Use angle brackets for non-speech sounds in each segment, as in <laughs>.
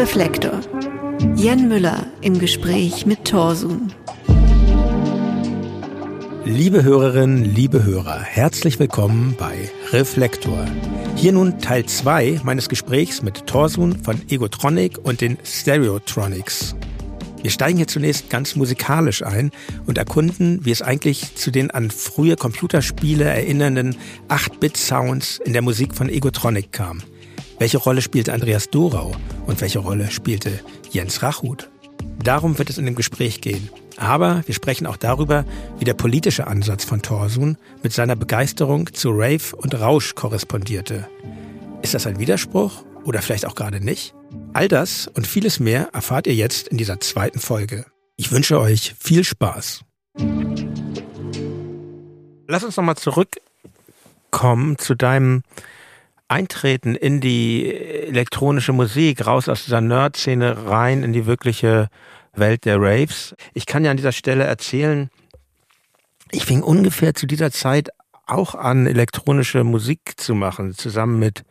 Reflektor. Jan Müller im Gespräch mit Torsun. Liebe Hörerinnen, liebe Hörer, herzlich willkommen bei Reflektor. Hier nun Teil 2 meines Gesprächs mit Torsun von Egotronic und den Stereotronics. Wir steigen hier zunächst ganz musikalisch ein und erkunden, wie es eigentlich zu den an frühe Computerspiele erinnernden 8-Bit-Sounds in der Musik von Egotronic kam. Welche Rolle spielte Andreas Dorau und welche Rolle spielte Jens Rachut? Darum wird es in dem Gespräch gehen. Aber wir sprechen auch darüber, wie der politische Ansatz von Torsun mit seiner Begeisterung zu Rave und Rausch korrespondierte. Ist das ein Widerspruch oder vielleicht auch gerade nicht? All das und vieles mehr erfahrt ihr jetzt in dieser zweiten Folge. Ich wünsche euch viel Spaß. Lass uns nochmal zurückkommen zu deinem Eintreten in die elektronische Musik, raus aus dieser Nerd-Szene rein in die wirkliche Welt der Raves. Ich kann ja an dieser Stelle erzählen, ich fing ungefähr zu dieser Zeit auch an, elektronische Musik zu machen, zusammen mit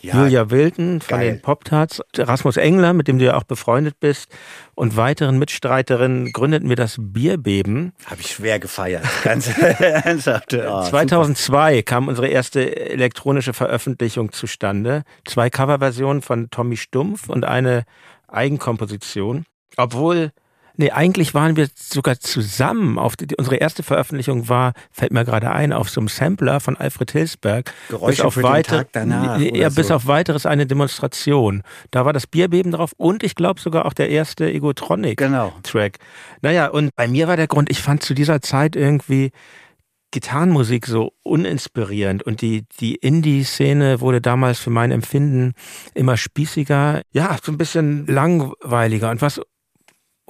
ja, Julia Wilden von geil. den Pop-Tarts, Rasmus Engler, mit dem du ja auch befreundet bist, und weiteren Mitstreiterinnen gründeten wir das Bierbeben. Habe ich schwer gefeiert, ganz <laughs> ernsthaft. Oh, 2002 super. kam unsere erste elektronische Veröffentlichung zustande. Zwei Coverversionen von Tommy Stumpf und eine Eigenkomposition. Obwohl Nee, eigentlich waren wir sogar zusammen. Auf die, unsere erste Veröffentlichung war, fällt mir gerade ein, auf so einem Sampler von Alfred Hilsberg. Geräusche bis auf für weiter, Tag danach. Ja, bis so. auf weiteres eine Demonstration. Da war das Bierbeben drauf und ich glaube sogar auch der erste Egotronic-Track. Genau. Naja, und bei mir war der Grund, ich fand zu dieser Zeit irgendwie Gitarrenmusik so uninspirierend und die, die Indie-Szene wurde damals für mein Empfinden immer spießiger, ja, so ein bisschen langweiliger. Und was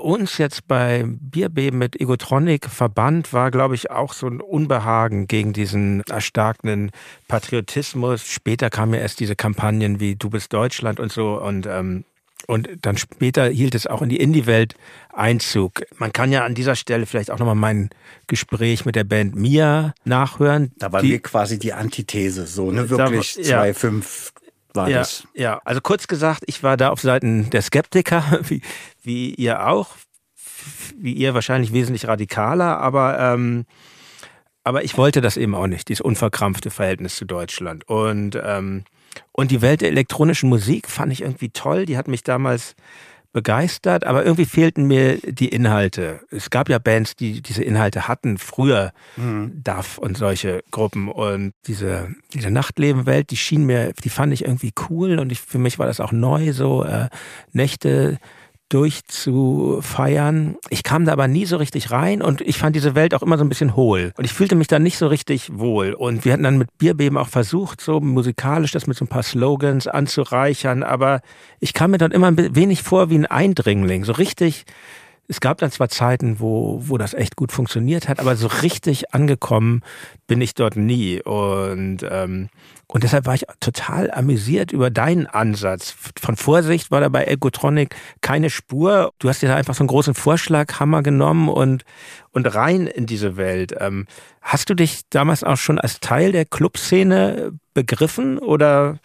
uns jetzt bei Bierbeben mit Egotronic verbannt, war, glaube ich, auch so ein Unbehagen gegen diesen erstarkenden Patriotismus. Später kamen ja erst diese Kampagnen wie Du bist Deutschland und so und ähm, und dann später hielt es auch in die Indie-Welt Einzug. Man kann ja an dieser Stelle vielleicht auch nochmal mein Gespräch mit der Band Mia nachhören. Da waren wir quasi die Antithese, so, ne? Wirklich da, ja. zwei, fünf war ja, das. Ja, also kurz gesagt, ich war da auf Seiten der Skeptiker, <laughs> wie, wie ihr auch, wie ihr wahrscheinlich wesentlich radikaler, aber, ähm, aber ich wollte das eben auch nicht, dieses unverkrampfte Verhältnis zu Deutschland. Und, ähm, und die Welt der elektronischen Musik fand ich irgendwie toll. Die hat mich damals begeistert, aber irgendwie fehlten mir die Inhalte. Es gab ja Bands, die diese Inhalte hatten, früher mhm. DAF und solche Gruppen und diese, diese Nachtlebenwelt, die schien mir, die fand ich irgendwie cool und ich, für mich war das auch neu, so äh, Nächte durchzufeiern. Ich kam da aber nie so richtig rein und ich fand diese Welt auch immer so ein bisschen hohl. Und ich fühlte mich da nicht so richtig wohl. Und wir hatten dann mit Bierbeben auch versucht, so musikalisch das mit so ein paar Slogans anzureichern, aber ich kam mir dann immer ein wenig vor wie ein Eindringling. So richtig es gab dann zwar Zeiten, wo, wo das echt gut funktioniert hat, aber so richtig angekommen bin ich dort nie. Und, ähm, und deshalb war ich total amüsiert über deinen Ansatz. Von Vorsicht war da bei Egotronic keine Spur. Du hast dir da einfach so einen großen Vorschlaghammer genommen und, und rein in diese Welt. Ähm, hast du dich damals auch schon als Teil der Clubszene begriffen oder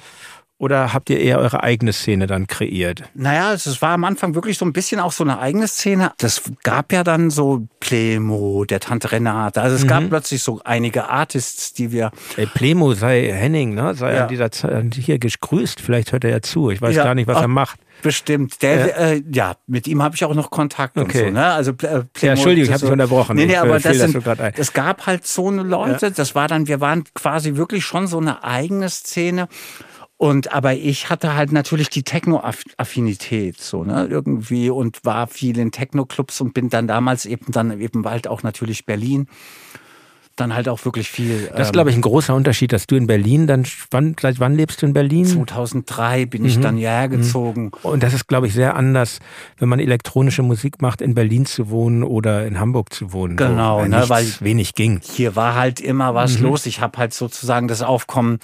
oder habt ihr eher eure eigene Szene dann kreiert? Naja, es war am Anfang wirklich so ein bisschen auch so eine eigene Szene. Das gab ja dann so Plemo, der Tante Renate. Also es mhm. gab plötzlich so einige Artists, die wir. Ey, Plemo sei Henning, ne? Sei ja. an dieser Zeit hier gegrüßt. Vielleicht hört er ja zu. Ich weiß ja. gar nicht, was Ach, er macht. Bestimmt. Der, ja. Äh, ja, mit ihm habe ich auch noch Kontakt okay. und so. Ne? Also, äh, Plemo, ja, Entschuldigung, ich habe dich unterbrochen. Nee, nee, aber das, sind, das gab halt so eine Leute. Ja. Das war dann, wir waren quasi wirklich schon so eine eigene Szene. Und aber ich hatte halt natürlich die Techno-Affinität so ne irgendwie und war viel in Techno-Clubs und bin dann damals eben dann eben bald auch natürlich Berlin dann halt auch wirklich viel. Das ist, glaube ich, ein großer Unterschied, dass du in Berlin dann, wann, seit wann lebst du in Berlin? 2003 bin mhm. ich dann hierher mhm. gezogen. Und das ist, glaube ich, sehr anders, wenn man elektronische Musik macht, in Berlin zu wohnen oder in Hamburg zu wohnen. Genau, ne, weil wenig ging. Hier war halt immer was mhm. los. Ich habe halt sozusagen das Aufkommen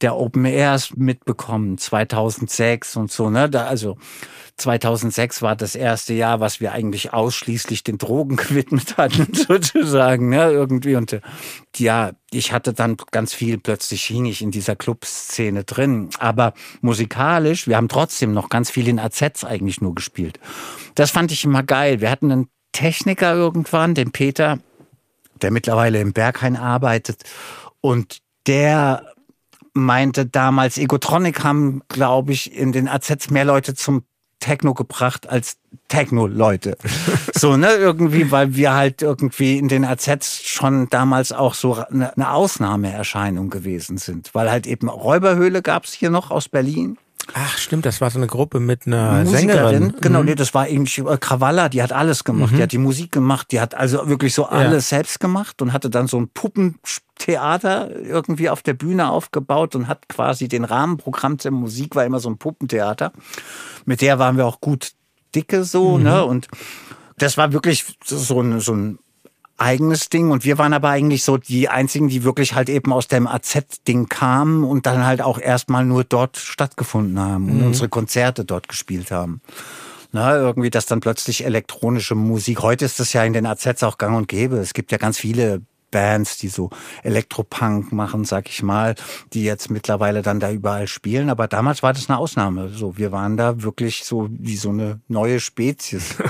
der Open Airs mitbekommen, 2006 und so, ne? Da, also 2006 war das erste Jahr, was wir eigentlich ausschließlich den Drogen <laughs> gewidmet hatten, <laughs> sozusagen, ne? Irgendwie. Und äh, ja, ich hatte dann ganz viel, plötzlich hing ich in dieser Clubszene drin. Aber musikalisch, wir haben trotzdem noch ganz viel in AZs eigentlich nur gespielt. Das fand ich immer geil. Wir hatten einen Techniker irgendwann, den Peter, der mittlerweile im Berghain arbeitet. Und der meinte damals, Egotronic haben, glaube ich, in den AZs mehr Leute zum Techno gebracht als Techno-Leute. <laughs> so, ne, irgendwie, weil wir halt irgendwie in den AZs schon damals auch so eine, eine Ausnahmeerscheinung gewesen sind. Weil halt eben Räuberhöhle gab's hier noch aus Berlin. Ach, stimmt, das war so eine Gruppe mit einer Musikerin. Sängerin. Genau, mhm. nee, das war irgendwie äh, Krawalla, die hat alles gemacht. Mhm. Die hat die Musik gemacht, die hat also wirklich so alles ja. selbst gemacht und hatte dann so ein Puppentheater irgendwie auf der Bühne aufgebaut und hat quasi den Rahmenprogramm der Musik war immer so ein Puppentheater. Mit der waren wir auch gut dicke so, mhm. ne? Und das war wirklich so ein, so ein eigenes Ding und wir waren aber eigentlich so die einzigen, die wirklich halt eben aus dem AZ-Ding kamen und dann halt auch erstmal nur dort stattgefunden haben und mhm. unsere Konzerte dort gespielt haben. Na, irgendwie, dass dann plötzlich elektronische Musik, heute ist das ja in den AZs auch gang und gäbe. Es gibt ja ganz viele Bands, die so Elektropunk machen, sag ich mal, die jetzt mittlerweile dann da überall spielen. Aber damals war das eine Ausnahme. So, wir waren da wirklich so wie so eine neue Spezies. <laughs>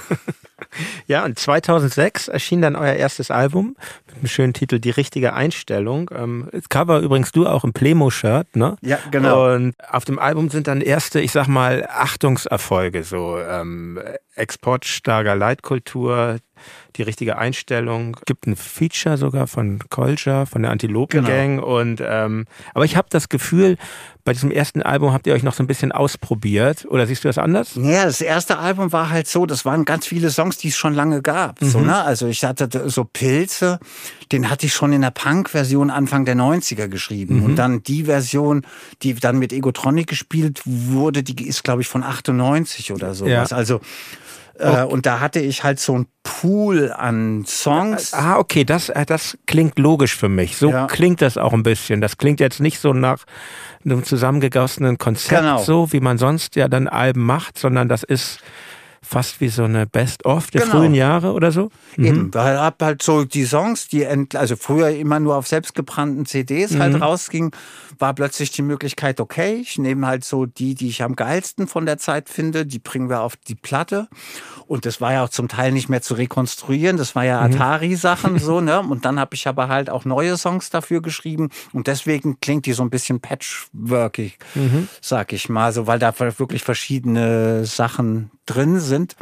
Ja, und 2006 erschien dann euer erstes Album mit dem schönen Titel Die richtige Einstellung. Ähm, Cover übrigens du auch im Plemo-Shirt, ne? Ja, genau. Und auf dem Album sind dann erste, ich sag mal, Achtungserfolge, so ähm, Exportstarker Leitkultur, die richtige Einstellung. Gibt ein Feature sogar von Kolja, von der Antilopen Gang. Genau. Und ähm, aber ich habe das Gefühl, bei diesem ersten Album habt ihr euch noch so ein bisschen ausprobiert. Oder siehst du das anders? Ja, das erste Album war halt so, das waren ganz viele Songs, die es schon lange gab. Mhm. So, ne? Also ich hatte so Pilze, den hatte ich schon in der Punk-Version Anfang der 90er geschrieben. Mhm. Und dann die Version, die dann mit Egotronic gespielt wurde, die ist, glaube ich, von 98 oder sowas. Ja. Also okay. Und da hatte ich halt so ein Pool an Songs. Ah, okay, das, äh, das klingt logisch für mich. So ja. klingt das auch ein bisschen. Das klingt jetzt nicht so nach einem zusammengegossenen Konzept, genau. so wie man sonst ja dann Alben macht, sondern das ist fast wie so eine Best-of der genau. frühen Jahre oder so. Mhm. Eben, weil hab halt so die Songs, die also früher immer nur auf selbstgebrannten CDs halt mhm. rausgingen, war plötzlich die Möglichkeit, okay, ich nehme halt so die, die ich am geilsten von der Zeit finde, die bringen wir auf die Platte. Und das war ja auch zum Teil nicht mehr zu rekonstruieren, das war ja mhm. Atari-Sachen <laughs> so, ne? Und dann habe ich aber halt auch neue Songs dafür geschrieben und deswegen klingt die so ein bisschen patchworkig, mhm. sag ich mal, so, weil da wirklich verschiedene Sachen drin sind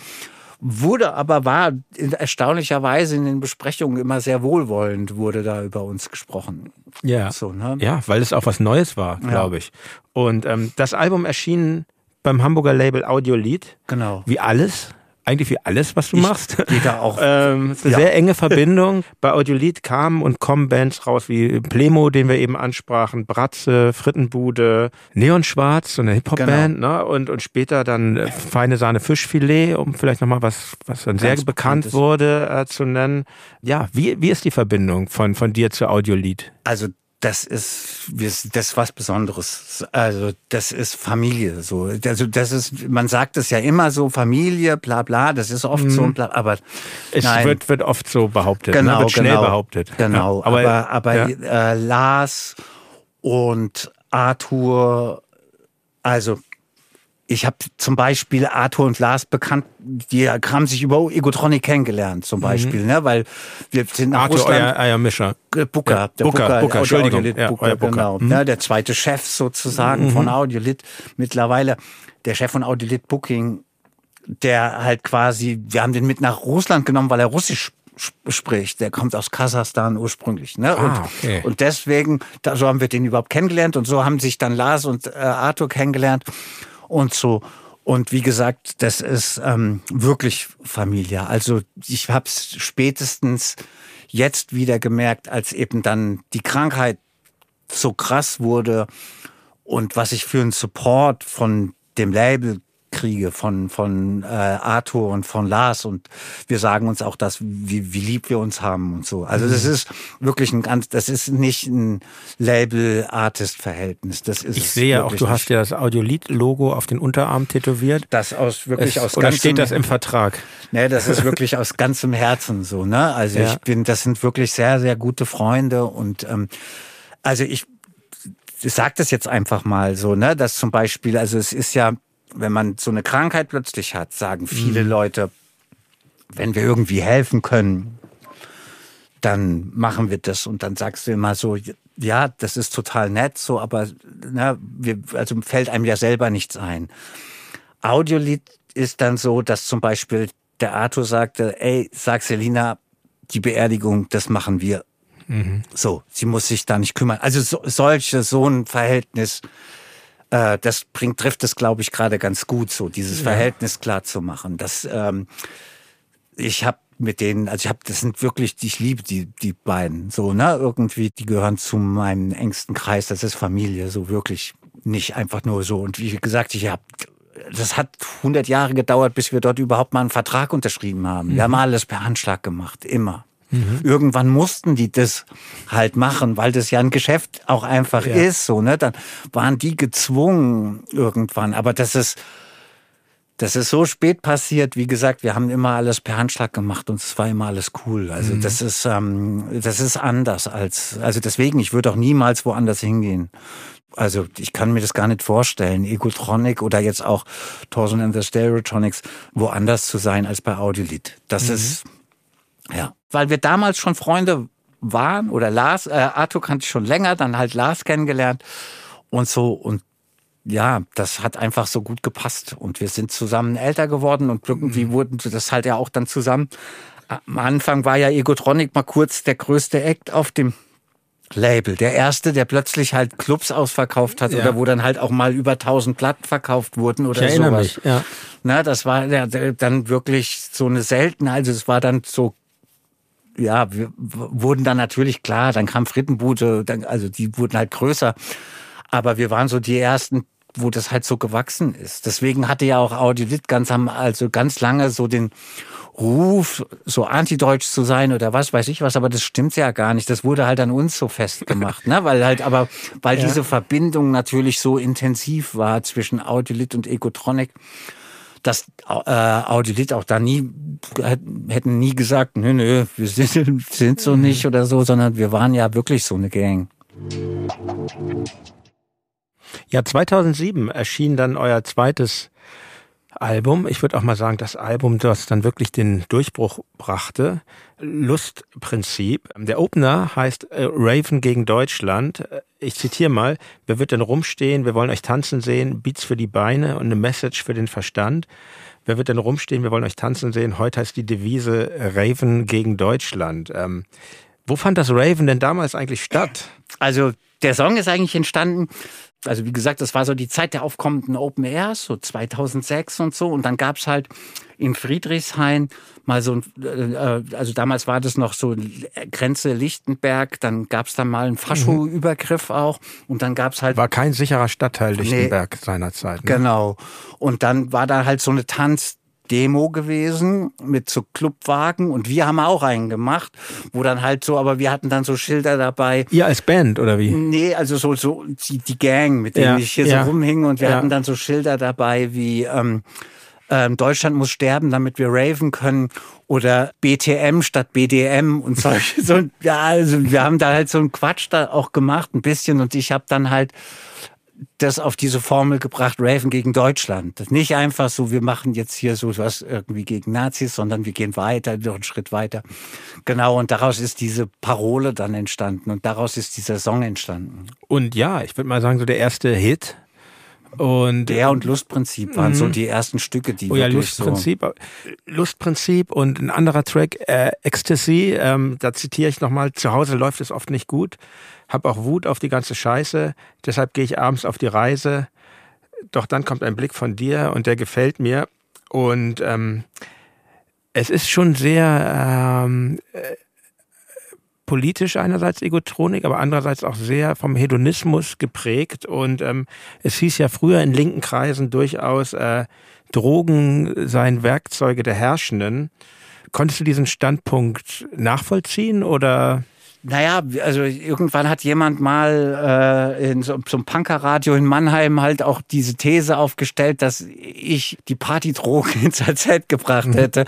wurde aber war erstaunlicherweise in den Besprechungen immer sehr wohlwollend wurde da über uns gesprochen. Ja, so, ne? ja, weil es auch was Neues war, glaube ja. ich. Und ähm, das Album erschien beim Hamburger Label Audiolied. Genau. Wie alles eigentlich wie alles, was du ich machst. Gehe da auch. <laughs> ähm, <laughs> eine ja. sehr enge Verbindung. Bei Audiolied kamen und kommen Bands raus wie Plemo, den wir eben ansprachen, Bratze, Frittenbude, Neon Schwarz, so eine Hip-Hop-Band, genau. ne? Und, und später dann äh, Feine Sahne Fischfilet, um vielleicht nochmal was, was dann Ganz sehr bekannt wurde, äh, zu nennen. Ja, wie, wie ist die Verbindung von, von dir zu Audiolied? Also das ist, das ist was Besonderes. Also, das ist Familie, so. Also, das ist, man sagt es ja immer so, Familie, bla, bla, das ist oft mhm. so, bla, aber. Es nein. Wird, wird oft so behauptet, ne? genau, ne? wird schnell genau, behauptet. Genau, ja, aber, aber, aber ja. äh, Lars und Arthur, also, ich habe zum Beispiel Arthur und Lars bekannt, die haben sich über Egotronic kennengelernt, zum mhm. Beispiel, mhm. ne? weil wir sind nach Arthur, Russland. Euer, euer Mischer. Booker, ja, der Booker, Booker, Booker, Entschuldigung. Ja, Booker, genau. Mhm. Ja, der zweite Chef sozusagen mhm. von Audiolit mittlerweile. Der Chef von Audiolit Booking, der halt quasi, wir haben den mit nach Russland genommen, weil er Russisch spricht. Der kommt aus Kasachstan ursprünglich. Ne? Und, ah, okay. und deswegen, da, so haben wir den überhaupt kennengelernt und so haben sich dann Lars und äh, Arthur kennengelernt und so. Und wie gesagt, das ist ähm, wirklich Familie. Also ich habe es spätestens jetzt wieder gemerkt, als eben dann die Krankheit so krass wurde und was ich für einen Support von dem Label kriege von, von äh, Arthur und von Lars und wir sagen uns auch das, wie, wie lieb wir uns haben und so. Also das mhm. ist wirklich ein ganz, das ist nicht ein Label-Artist-Verhältnis. Das ist ich sehe auch, du nicht. hast ja das Audiolied-Logo auf den Unterarm tätowiert. Das aus wirklich es, aus oder steht das im Vertrag? Ne, das ist wirklich aus <laughs> ganzem Herzen so. Ne, also ja. ich bin, das sind wirklich sehr, sehr gute Freunde und ähm, also ich ich sage das jetzt einfach mal so, ne, dass zum Beispiel, also es ist ja, wenn man so eine Krankheit plötzlich hat, sagen viele mhm. Leute, wenn wir irgendwie helfen können, dann machen wir das. Und dann sagst du immer so, ja, das ist total nett, so, aber ne, wir, also fällt einem ja selber nichts ein. Audiolied ist dann so, dass zum Beispiel der Arthur sagte, ey, sag Selina, die Beerdigung, das machen wir. Mhm. So, sie muss sich da nicht kümmern. Also so, solche, so ein Verhältnis, äh, das bringt, trifft es, glaube ich, gerade ganz gut, so dieses. Verhältnis klar zu machen. Das, ähm, ich habe mit denen, also ich habe, das sind wirklich, ich liebe die, die beiden, so, ne, irgendwie, die gehören zu meinem engsten Kreis, das ist Familie, so wirklich nicht einfach nur so. Und wie gesagt, ich habe das hat 100 Jahre gedauert, bis wir dort überhaupt mal einen Vertrag unterschrieben haben. Wir haben mhm. alles per Handschlag gemacht, immer. Mhm. Irgendwann mussten die das halt machen, weil das ja ein Geschäft auch einfach ja. ist, so, ne? Dann waren die gezwungen irgendwann. Aber das ist, das ist so spät passiert. Wie gesagt, wir haben immer alles per Handschlag gemacht und es war immer alles cool. Also mhm. das ist, ähm, das ist anders als, also deswegen, ich würde auch niemals woanders hingehen. Also ich kann mir das gar nicht vorstellen, Egotronic oder jetzt auch Torsion and the Stereotronics woanders zu sein als bei Audiolith. Das mhm. ist, ja weil wir damals schon Freunde waren oder Lars, äh, Arthur kannte ich schon länger, dann halt Lars kennengelernt und so und ja, das hat einfach so gut gepasst und wir sind zusammen älter geworden und irgendwie mhm. wurden das halt ja auch dann zusammen. Am Anfang war ja Egotronic mal kurz der größte Act auf dem Label. Der erste, der plötzlich halt Clubs ausverkauft hat ja. oder wo dann halt auch mal über 1000 Platten verkauft wurden oder ich erinnere sowas. Mich, ja. Na, das war ja dann wirklich so eine seltene, also es war dann so ja, wir wurden dann natürlich klar, dann kam Frittenbude, dann, also die wurden halt größer. Aber wir waren so die ersten, wo das halt so gewachsen ist. Deswegen hatte ja auch Audiolit ganz am, also ganz lange so den Ruf, so antideutsch zu sein oder was weiß ich was, aber das stimmt ja gar nicht. Das wurde halt an uns so festgemacht, ne? Weil halt, aber weil ja. diese Verbindung natürlich so intensiv war zwischen Audiolit und Egotronic dass äh, Audiolit auch da nie hätten nie gesagt, nö, nö, wir sind, <laughs> sind so nicht oder so, sondern wir waren ja wirklich so eine Gang. Ja, 2007 erschien dann euer zweites Album. Ich würde auch mal sagen, das Album, das dann wirklich den Durchbruch brachte. Lustprinzip. Der Opener heißt äh, Raven gegen Deutschland. Ich zitiere mal, wer wird denn rumstehen? Wir wollen euch tanzen sehen, Beats für die Beine und eine Message für den Verstand. Wer wird denn rumstehen? Wir wollen euch tanzen sehen. Heute heißt die Devise Raven gegen Deutschland. Ähm, wo fand das Raven denn damals eigentlich statt? Also der Song ist eigentlich entstanden also wie gesagt, das war so die Zeit der aufkommenden Open Airs, so 2006 und so. Und dann gab's halt in Friedrichshain mal so, äh, also damals war das noch so Grenze Lichtenberg, dann gab's da mal einen Fascho-Übergriff auch und dann gab's halt... War kein sicherer Stadtteil Lichtenberg nee, seinerzeit. Ne? Genau. Und dann war da halt so eine Tanz Demo gewesen mit so Clubwagen und wir haben auch einen gemacht, wo dann halt so, aber wir hatten dann so Schilder dabei. Ihr als Band oder wie? Nee, also so, so die, die Gang, mit denen ja, ich hier ja. so rumhing und wir ja. hatten dann so Schilder dabei wie ähm, ähm, Deutschland muss sterben, damit wir raven können oder BTM statt BDM und solche. <laughs> so, ja, also wir haben da halt so einen Quatsch da auch gemacht, ein bisschen und ich habe dann halt das auf diese Formel gebracht, Raven gegen Deutschland. Das nicht einfach so, wir machen jetzt hier so was irgendwie gegen Nazis, sondern wir gehen weiter, noch einen Schritt weiter. Genau, und daraus ist diese Parole dann entstanden und daraus ist dieser Song entstanden. Und ja, ich würde mal sagen, so der erste Hit. Und der und Lustprinzip waren so mhm. die ersten Stücke, die oh ja, Lustprinzip, so Lustprinzip und ein anderer Track, äh, Ecstasy, ähm, da zitiere ich nochmal, zu Hause läuft es oft nicht gut habe auch Wut auf die ganze Scheiße, deshalb gehe ich abends auf die Reise. Doch dann kommt ein Blick von dir und der gefällt mir. Und ähm, es ist schon sehr ähm, äh, politisch einerseits Egotronik, aber andererseits auch sehr vom Hedonismus geprägt. Und ähm, es hieß ja früher in linken Kreisen durchaus, äh, Drogen seien Werkzeuge der Herrschenden. Konntest du diesen Standpunkt nachvollziehen oder? Naja, also irgendwann hat jemand mal äh, in so, so einem Punkerradio in Mannheim halt auch diese These aufgestellt, dass ich die Partydrogen <laughs> ins AZ gebracht mhm. hätte.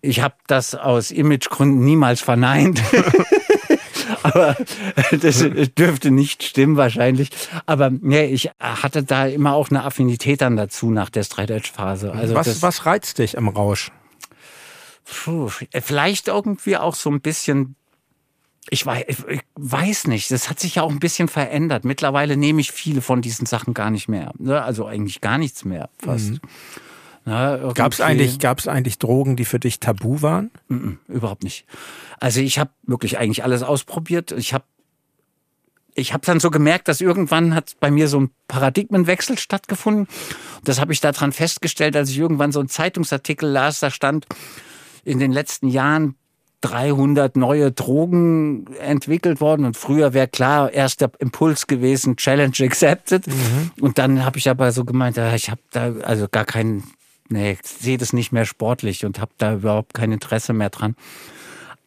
Ich habe das aus Imagegründen niemals verneint. <laughs> aber <laughs> das dürfte nicht stimmen wahrscheinlich. Aber nee, ich hatte da immer auch eine Affinität dann dazu nach der Straight Edge Phase. Also was, was reizt dich am Rausch? Puh, vielleicht irgendwie auch so ein bisschen ich weiß, ich weiß nicht, das hat sich ja auch ein bisschen verändert. Mittlerweile nehme ich viele von diesen Sachen gar nicht mehr. Ne? Also eigentlich gar nichts mehr fast. Mhm. Gab es eigentlich, gab's eigentlich Drogen, die für dich tabu waren? Mm überhaupt nicht. Also ich habe wirklich eigentlich alles ausprobiert. Ich habe ich habe dann so gemerkt, dass irgendwann hat bei mir so ein Paradigmenwechsel stattgefunden. Das habe ich daran festgestellt, als ich irgendwann so einen Zeitungsartikel las, da stand in den letzten Jahren 300 neue Drogen entwickelt worden und früher wäre klar erst der Impuls gewesen Challenge accepted mhm. und dann habe ich aber so gemeint, ich habe da also gar keinen nee, sehe das nicht mehr sportlich und habe da überhaupt kein Interesse mehr dran.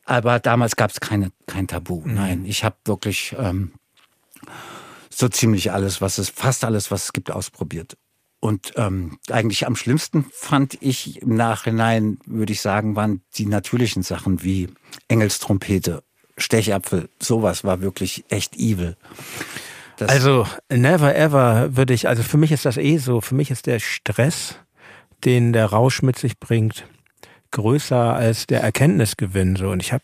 Aber damals gab es keine kein Tabu. Mhm. Nein, ich habe wirklich ähm, so ziemlich alles, was es fast alles, was es gibt, ausprobiert. Und ähm, eigentlich am schlimmsten fand ich im Nachhinein, würde ich sagen, waren die natürlichen Sachen wie Engelstrompete, Stechapfel. Sowas war wirklich echt evil. Das also never ever würde ich, also für mich ist das eh so, für mich ist der Stress, den der Rausch mit sich bringt, größer als der Erkenntnisgewinn. So. Und ich habe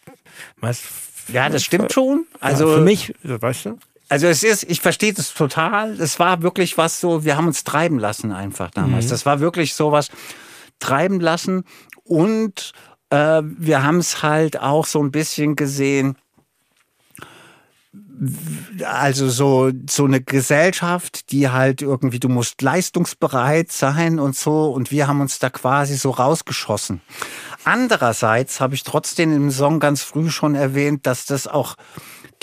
meist. Ja, das stimmt schon. Also ja, für mich, weißt du? Also es ist, ich verstehe das total. Es war wirklich was so, wir haben uns treiben lassen einfach damals. Mhm. Das war wirklich so was treiben lassen und äh, wir haben es halt auch so ein bisschen gesehen. Also so, so eine Gesellschaft, die halt irgendwie, du musst leistungsbereit sein und so. Und wir haben uns da quasi so rausgeschossen. Andererseits habe ich trotzdem im Song ganz früh schon erwähnt, dass das auch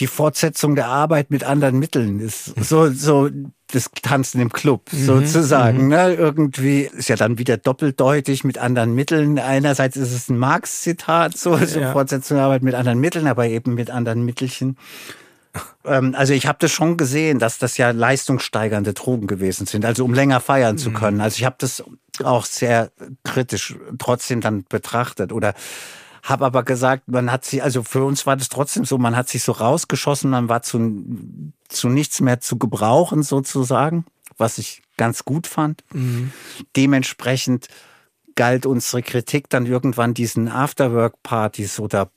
die Fortsetzung der Arbeit mit anderen Mitteln ist. So, so das Tanzen im Club mhm, sozusagen. Mhm. Ne? Irgendwie ist ja dann wieder doppeldeutig mit anderen Mitteln. Einerseits ist es ein Marx-Zitat, so, so ja. Fortsetzung der Arbeit mit anderen Mitteln, aber eben mit anderen Mittelchen. Ähm, also ich habe das schon gesehen, dass das ja leistungssteigernde Drogen gewesen sind, also um länger feiern mhm. zu können. Also ich habe das auch sehr kritisch trotzdem dann betrachtet oder habe aber gesagt, man hat sich, also für uns war das trotzdem so, man hat sich so rausgeschossen, man war zu, zu nichts mehr zu gebrauchen sozusagen, was ich ganz gut fand. Mhm. Dementsprechend galt unsere Kritik dann irgendwann diesen Afterwork-Partys oder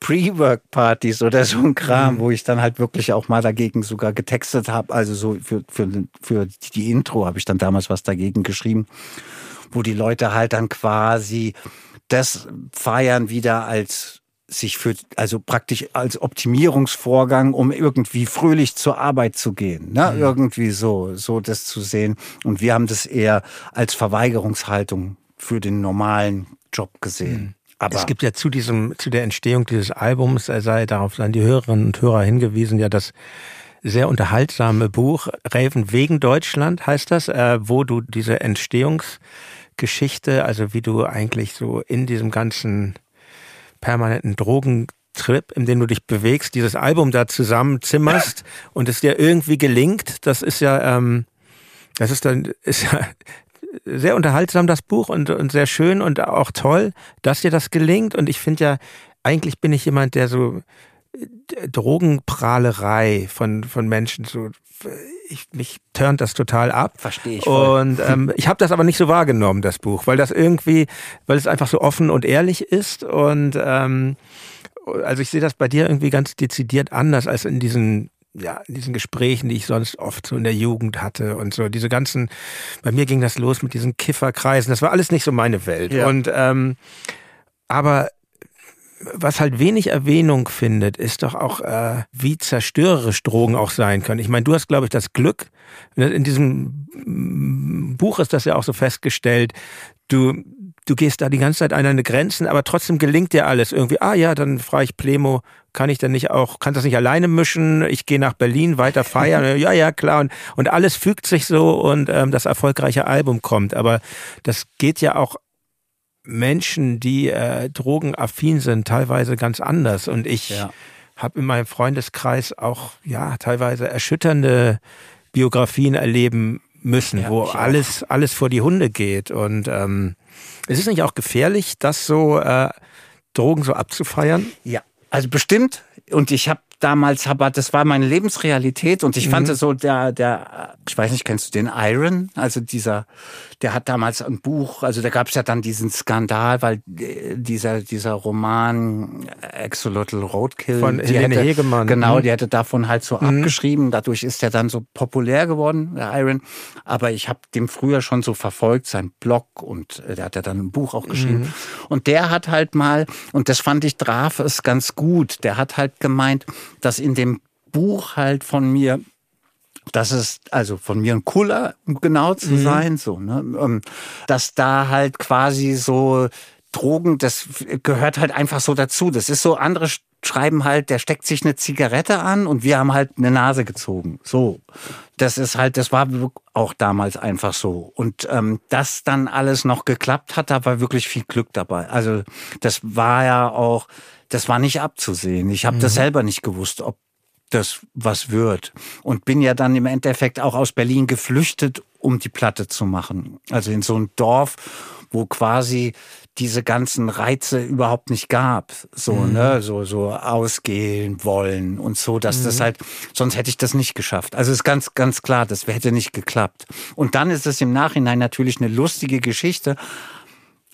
Pre-Work-Partys oder so ein Kram, mhm. wo ich dann halt wirklich auch mal dagegen sogar getextet habe. Also so für, für, für die Intro habe ich dann damals was dagegen geschrieben, wo die Leute halt dann quasi das feiern wieder als sich für, also praktisch als Optimierungsvorgang, um irgendwie fröhlich zur Arbeit zu gehen, ne? Mhm. Irgendwie so, so das zu sehen. Und wir haben das eher als Verweigerungshaltung für den normalen Job gesehen. Mhm. Aber es gibt ja zu diesem, zu der Entstehung dieses Albums, er sei darauf seien die Hörerinnen und Hörer hingewiesen, ja das sehr unterhaltsame Buch Raven wegen Deutschland heißt das, äh, wo du diese Entstehungs Geschichte, also wie du eigentlich so in diesem ganzen permanenten Drogentrip, in dem du dich bewegst, dieses Album da zusammenzimmerst <laughs> und es dir irgendwie gelingt, das ist ja, ähm, das ist dann, <laughs> ist ja sehr unterhaltsam, das Buch und, und sehr schön und auch toll, dass dir das gelingt. Und ich finde ja, eigentlich bin ich jemand, der so äh, Drogenprahlerei von, von Menschen so ich, mich turnt das total ab. Verstehe ich. Voll. Und ähm, ich habe das aber nicht so wahrgenommen, das Buch, weil das irgendwie, weil es einfach so offen und ehrlich ist. Und ähm, also ich sehe das bei dir irgendwie ganz dezidiert anders als in diesen ja, in diesen Gesprächen, die ich sonst oft so in der Jugend hatte und so, diese ganzen, bei mir ging das los mit diesen Kifferkreisen, das war alles nicht so meine Welt. Ja. Und ähm, aber was halt wenig Erwähnung findet, ist doch auch, äh, wie zerstörerisch Drogen auch sein können. Ich meine, du hast, glaube ich, das Glück, in diesem Buch ist das ja auch so festgestellt, du, du gehst da die ganze Zeit an deine Grenzen, aber trotzdem gelingt dir alles irgendwie. Ah ja, dann frage ich Plemo, kann ich denn nicht auch, kann das nicht alleine mischen? Ich gehe nach Berlin, weiter feiern. <laughs> ja, ja, klar. Und, und alles fügt sich so und ähm, das erfolgreiche Album kommt. Aber das geht ja auch Menschen, die äh, drogenaffin sind, teilweise ganz anders. Und ich ja. habe in meinem Freundeskreis auch ja teilweise erschütternde Biografien erleben müssen, ja, wo alles, alles vor die Hunde geht. Und ähm, ist es nicht auch gefährlich, das so äh, Drogen so abzufeiern? Ja, also bestimmt. Und ich habe damals, aber das war meine Lebensrealität und ich mhm. fand es so, der, der, ich weiß nicht, kennst du den Iron? Also dieser, der hat damals ein Buch, also da gab es ja dann diesen Skandal, weil äh, dieser, dieser Roman Axolotl Roadkill. Von Helene hätte, Hegemann. Genau, mhm. die hätte davon halt so mhm. abgeschrieben. Dadurch ist er dann so populär geworden, der Iron. Aber ich habe dem früher schon so verfolgt, sein Blog und äh, der hat ja dann ein Buch auch geschrieben. Mhm. Und der hat halt mal, und das fand ich traf es ganz gut, der hat halt gemeint, dass in dem Buch halt von mir das ist also von mir ein Cooler, um genau zu mhm. sein, so, ne? Ähm, dass da halt quasi so Drogen, das gehört halt einfach so dazu. Das ist so, andere schreiben halt, der steckt sich eine Zigarette an und wir haben halt eine Nase gezogen. So. Das ist halt, das war auch damals einfach so. Und ähm, das dann alles noch geklappt hat, da war wirklich viel Glück dabei. Also das war ja auch, das war nicht abzusehen. Ich habe mhm. das selber nicht gewusst, ob das was wird. Und bin ja dann im Endeffekt auch aus Berlin geflüchtet, um die Platte zu machen. Also in so ein Dorf, wo quasi diese ganzen Reize überhaupt nicht gab. So, mhm. ne, so, so ausgehen wollen und so, dass mhm. das halt, sonst hätte ich das nicht geschafft. Also ist ganz, ganz klar, das hätte nicht geklappt. Und dann ist es im Nachhinein natürlich eine lustige Geschichte.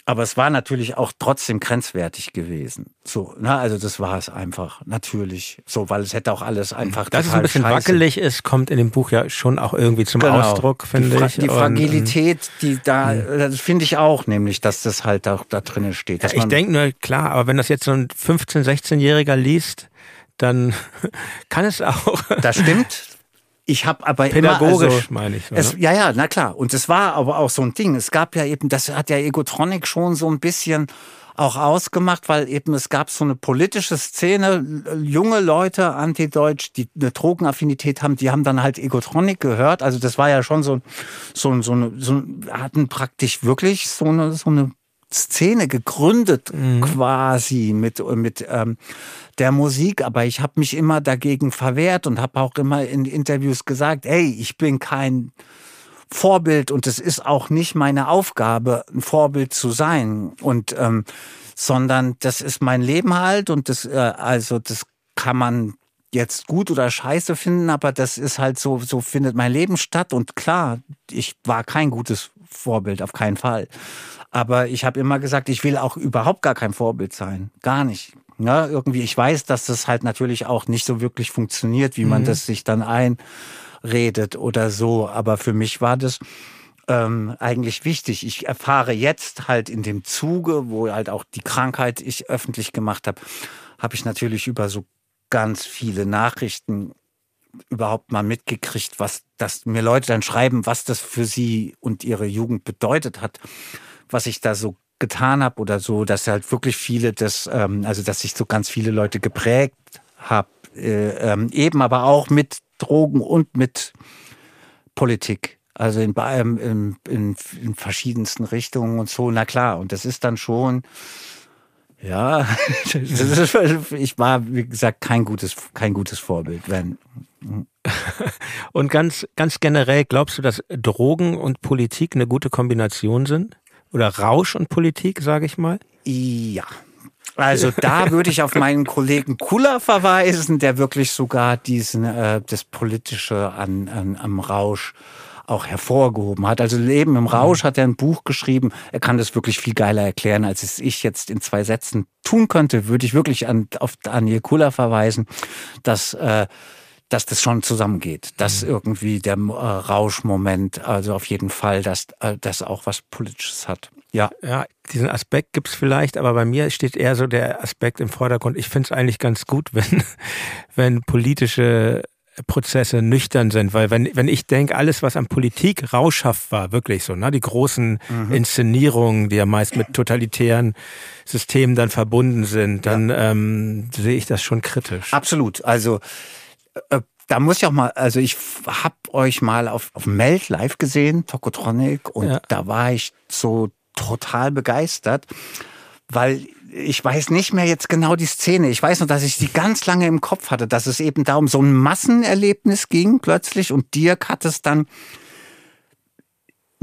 Aber es war natürlich auch trotzdem grenzwertig gewesen. So, ne? also das war es einfach, natürlich. So, weil es hätte auch alles einfach. Dass es ein bisschen scheiße. wackelig ist, kommt in dem Buch ja schon auch irgendwie zum genau. Ausdruck, finde ich. Die Fragilität, die da, mhm. das finde ich auch, nämlich, dass das halt auch da drinnen steht. Ja, ich denke nur, klar, aber wenn das jetzt so ein 15-, 16-Jähriger liest, dann <laughs> kann es auch. Das stimmt, ich habe aber pädagogisch immer, also, meine ich. Es, ja, ja, na klar. Und es war aber auch so ein Ding. Es gab ja eben, das hat ja Egotronic schon so ein bisschen auch ausgemacht, weil eben es gab so eine politische Szene, junge Leute, antideutsch, die eine Drogenaffinität haben, die haben dann halt Egotronic gehört. Also das war ja schon so, so, so, eine, so hatten praktisch wirklich so eine, so eine Szene gegründet mhm. quasi mit, mit ähm, der Musik, aber ich habe mich immer dagegen verwehrt und habe auch immer in Interviews gesagt, hey, ich bin kein Vorbild und es ist auch nicht meine Aufgabe, ein Vorbild zu sein und ähm, sondern das ist mein Leben halt und das äh, also das kann man jetzt gut oder scheiße finden, aber das ist halt so so findet mein Leben statt und klar, ich war kein gutes Vorbild auf keinen Fall. Aber ich habe immer gesagt, ich will auch überhaupt gar kein Vorbild sein. Gar nicht. Ja, irgendwie, ich weiß, dass das halt natürlich auch nicht so wirklich funktioniert, wie man mhm. das sich dann einredet oder so. Aber für mich war das ähm, eigentlich wichtig. Ich erfahre jetzt halt in dem Zuge, wo halt auch die Krankheit ich öffentlich gemacht habe, habe ich natürlich über so ganz viele Nachrichten überhaupt mal mitgekriegt, was das mir Leute dann schreiben, was das für sie und ihre Jugend bedeutet hat was ich da so getan habe oder so, dass halt wirklich viele das, ähm, also dass ich so ganz viele Leute geprägt habe, äh, ähm, eben aber auch mit Drogen und mit Politik. Also in, in, in, in verschiedensten Richtungen und so, na klar. Und das ist dann schon, ja, <laughs> ist, ich war, wie gesagt, kein gutes, kein gutes Vorbild, wenn. Und ganz, ganz generell, glaubst du, dass Drogen und Politik eine gute Kombination sind? Oder Rausch und Politik, sage ich mal? Ja. Also da würde ich auf <laughs> meinen Kollegen Kula verweisen, der wirklich sogar diesen äh, das politische an, an am Rausch auch hervorgehoben hat. Also Leben im Rausch hat er ein Buch geschrieben. Er kann das wirklich viel geiler erklären, als es ich jetzt in zwei Sätzen tun könnte. Würde ich wirklich an, auf Daniel Kula verweisen, dass äh, dass das schon zusammengeht, dass mhm. irgendwie der äh, Rauschmoment, also auf jeden Fall, dass äh, das auch was Politisches hat. Ja. Ja, diesen Aspekt gibt's vielleicht, aber bei mir steht eher so der Aspekt im Vordergrund. Ich finde es eigentlich ganz gut, <laughs> wenn, wenn politische Prozesse nüchtern sind, weil wenn, wenn ich denke, alles, was an Politik rauschhaft war, wirklich so, ne, die großen mhm. Inszenierungen, die ja meist mit totalitären Systemen dann verbunden sind, dann ja. ähm, sehe ich das schon kritisch. Absolut. Also äh, da muss ich auch mal, also ich hab euch mal auf, auf Meld live gesehen, Tokotronic, und ja. da war ich so total begeistert, weil ich weiß nicht mehr jetzt genau die Szene. Ich weiß nur, dass ich sie ganz lange im Kopf hatte, dass es eben da um so ein Massenerlebnis ging plötzlich und Dirk hat es dann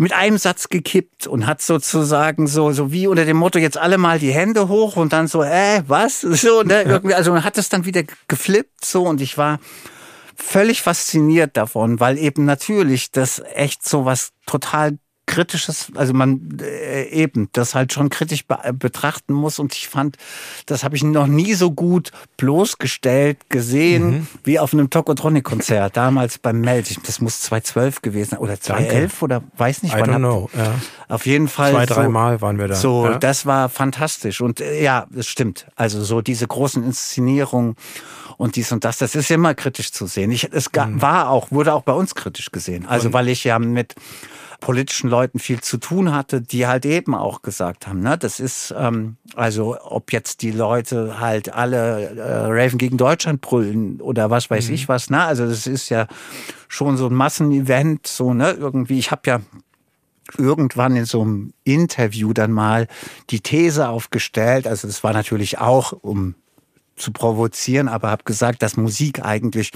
mit einem Satz gekippt und hat sozusagen so, so wie unter dem Motto jetzt alle mal die Hände hoch und dann so, äh, was? <laughs> So, ne? Irgendwie, also hat es dann wieder geflippt so und ich war völlig fasziniert davon, weil eben natürlich das echt so was total kritisches, also man äh, eben das halt schon kritisch be betrachten muss. Und ich fand, das habe ich noch nie so gut bloßgestellt gesehen mhm. wie auf einem Tokotronic-Konzert damals beim Meld. Das muss 2012 gewesen sein oder 2011 oder weiß nicht. I don't know. Ja. Auf jeden Fall. Zwei, dreimal so, waren wir da. So, ja. das war fantastisch. Und äh, ja, das stimmt. Also so diese großen Inszenierungen und dies und das, das ist immer kritisch zu sehen. Ich, es mhm. war auch, wurde auch bei uns kritisch gesehen. Also und weil ich ja mit politischen Leuten viel zu tun hatte, die halt eben auch gesagt haben, ne, das ist, ähm, also ob jetzt die Leute halt alle äh, Raven gegen Deutschland brüllen oder was weiß mhm. ich was, ne, also das ist ja schon so ein Massenevent, so, ne, irgendwie, ich habe ja irgendwann in so einem Interview dann mal die These aufgestellt, also das war natürlich auch, um zu provozieren, aber habe gesagt, dass Musik eigentlich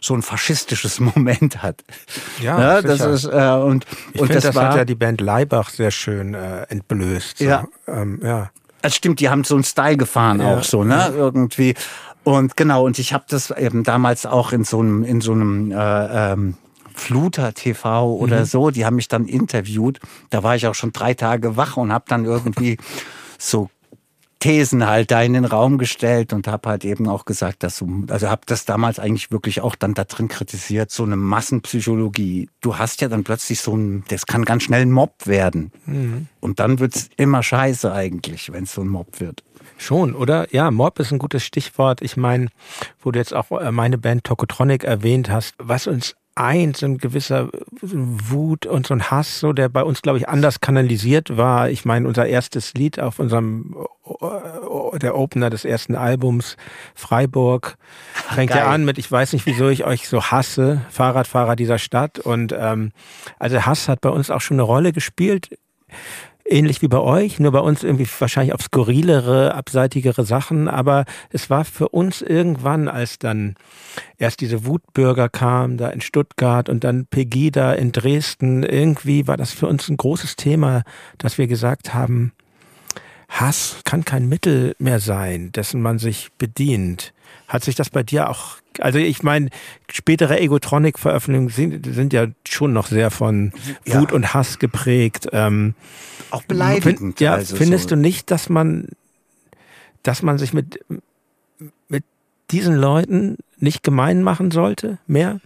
so ein faschistisches <laughs> Moment hat. Ja, ja das ist äh, und ich und das, das war, hat ja die Band Leibach sehr schön äh, entblößt. So. Ja, ähm, ja. Das stimmt, die haben so einen Style gefahren ja. auch so, ne, ja. irgendwie. Und genau, und ich habe das eben damals auch in so einem in so einem äh, ähm, Fluter TV oder mhm. so, die haben mich dann interviewt. Da war ich auch schon drei Tage wach und habe dann irgendwie so Thesen halt da in den Raum gestellt und habe halt eben auch gesagt, dass du, also habe das damals eigentlich wirklich auch dann da drin kritisiert, so eine Massenpsychologie. Du hast ja dann plötzlich so ein, das kann ganz schnell ein Mob werden. Mhm. Und dann wird's immer scheiße eigentlich, wenn es so ein Mob wird. Schon, oder? Ja, Mob ist ein gutes Stichwort. Ich meine, wo du jetzt auch äh, meine Band Tokotronic erwähnt hast, was uns eint, so ein gewisser Wut und so ein Hass, so der bei uns, glaube ich, anders kanalisiert war. Ich meine, unser erstes Lied auf unserem der Opener des ersten Albums Freiburg fängt Geil. ja an mit ich weiß nicht wieso ich euch so hasse Fahrradfahrer dieser Stadt und ähm, also Hass hat bei uns auch schon eine Rolle gespielt ähnlich wie bei euch, nur bei uns irgendwie wahrscheinlich auf skurrilere, abseitigere Sachen. Aber es war für uns irgendwann, als dann erst diese Wutbürger kamen, da in Stuttgart und dann Pegida in Dresden, irgendwie war das für uns ein großes Thema, dass wir gesagt haben, Hass kann kein Mittel mehr sein, dessen man sich bedient. Hat sich das bei dir auch, also ich meine, spätere Egotronic-Veröffentlichungen sind, sind ja schon noch sehr von Wut ja. und Hass geprägt. Ähm, auch beleidigend. ja, also findest so. du nicht, dass man, dass man sich mit, mit diesen Leuten nicht gemein machen sollte, mehr?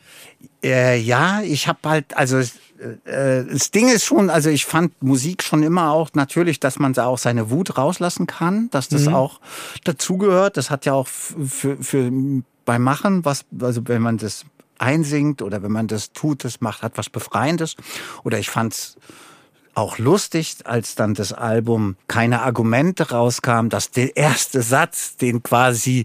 Äh, ja, ich habe halt, also äh, das Ding ist schon, also ich fand Musik schon immer auch natürlich, dass man da auch seine Wut rauslassen kann, dass das mhm. auch dazugehört. Das hat ja auch für, für beim Machen, was, also wenn man das einsingt oder wenn man das tut, das macht, hat was Befreiendes. Oder ich fand's auch lustig, als dann das Album keine Argumente rauskam, dass der erste Satz, den quasi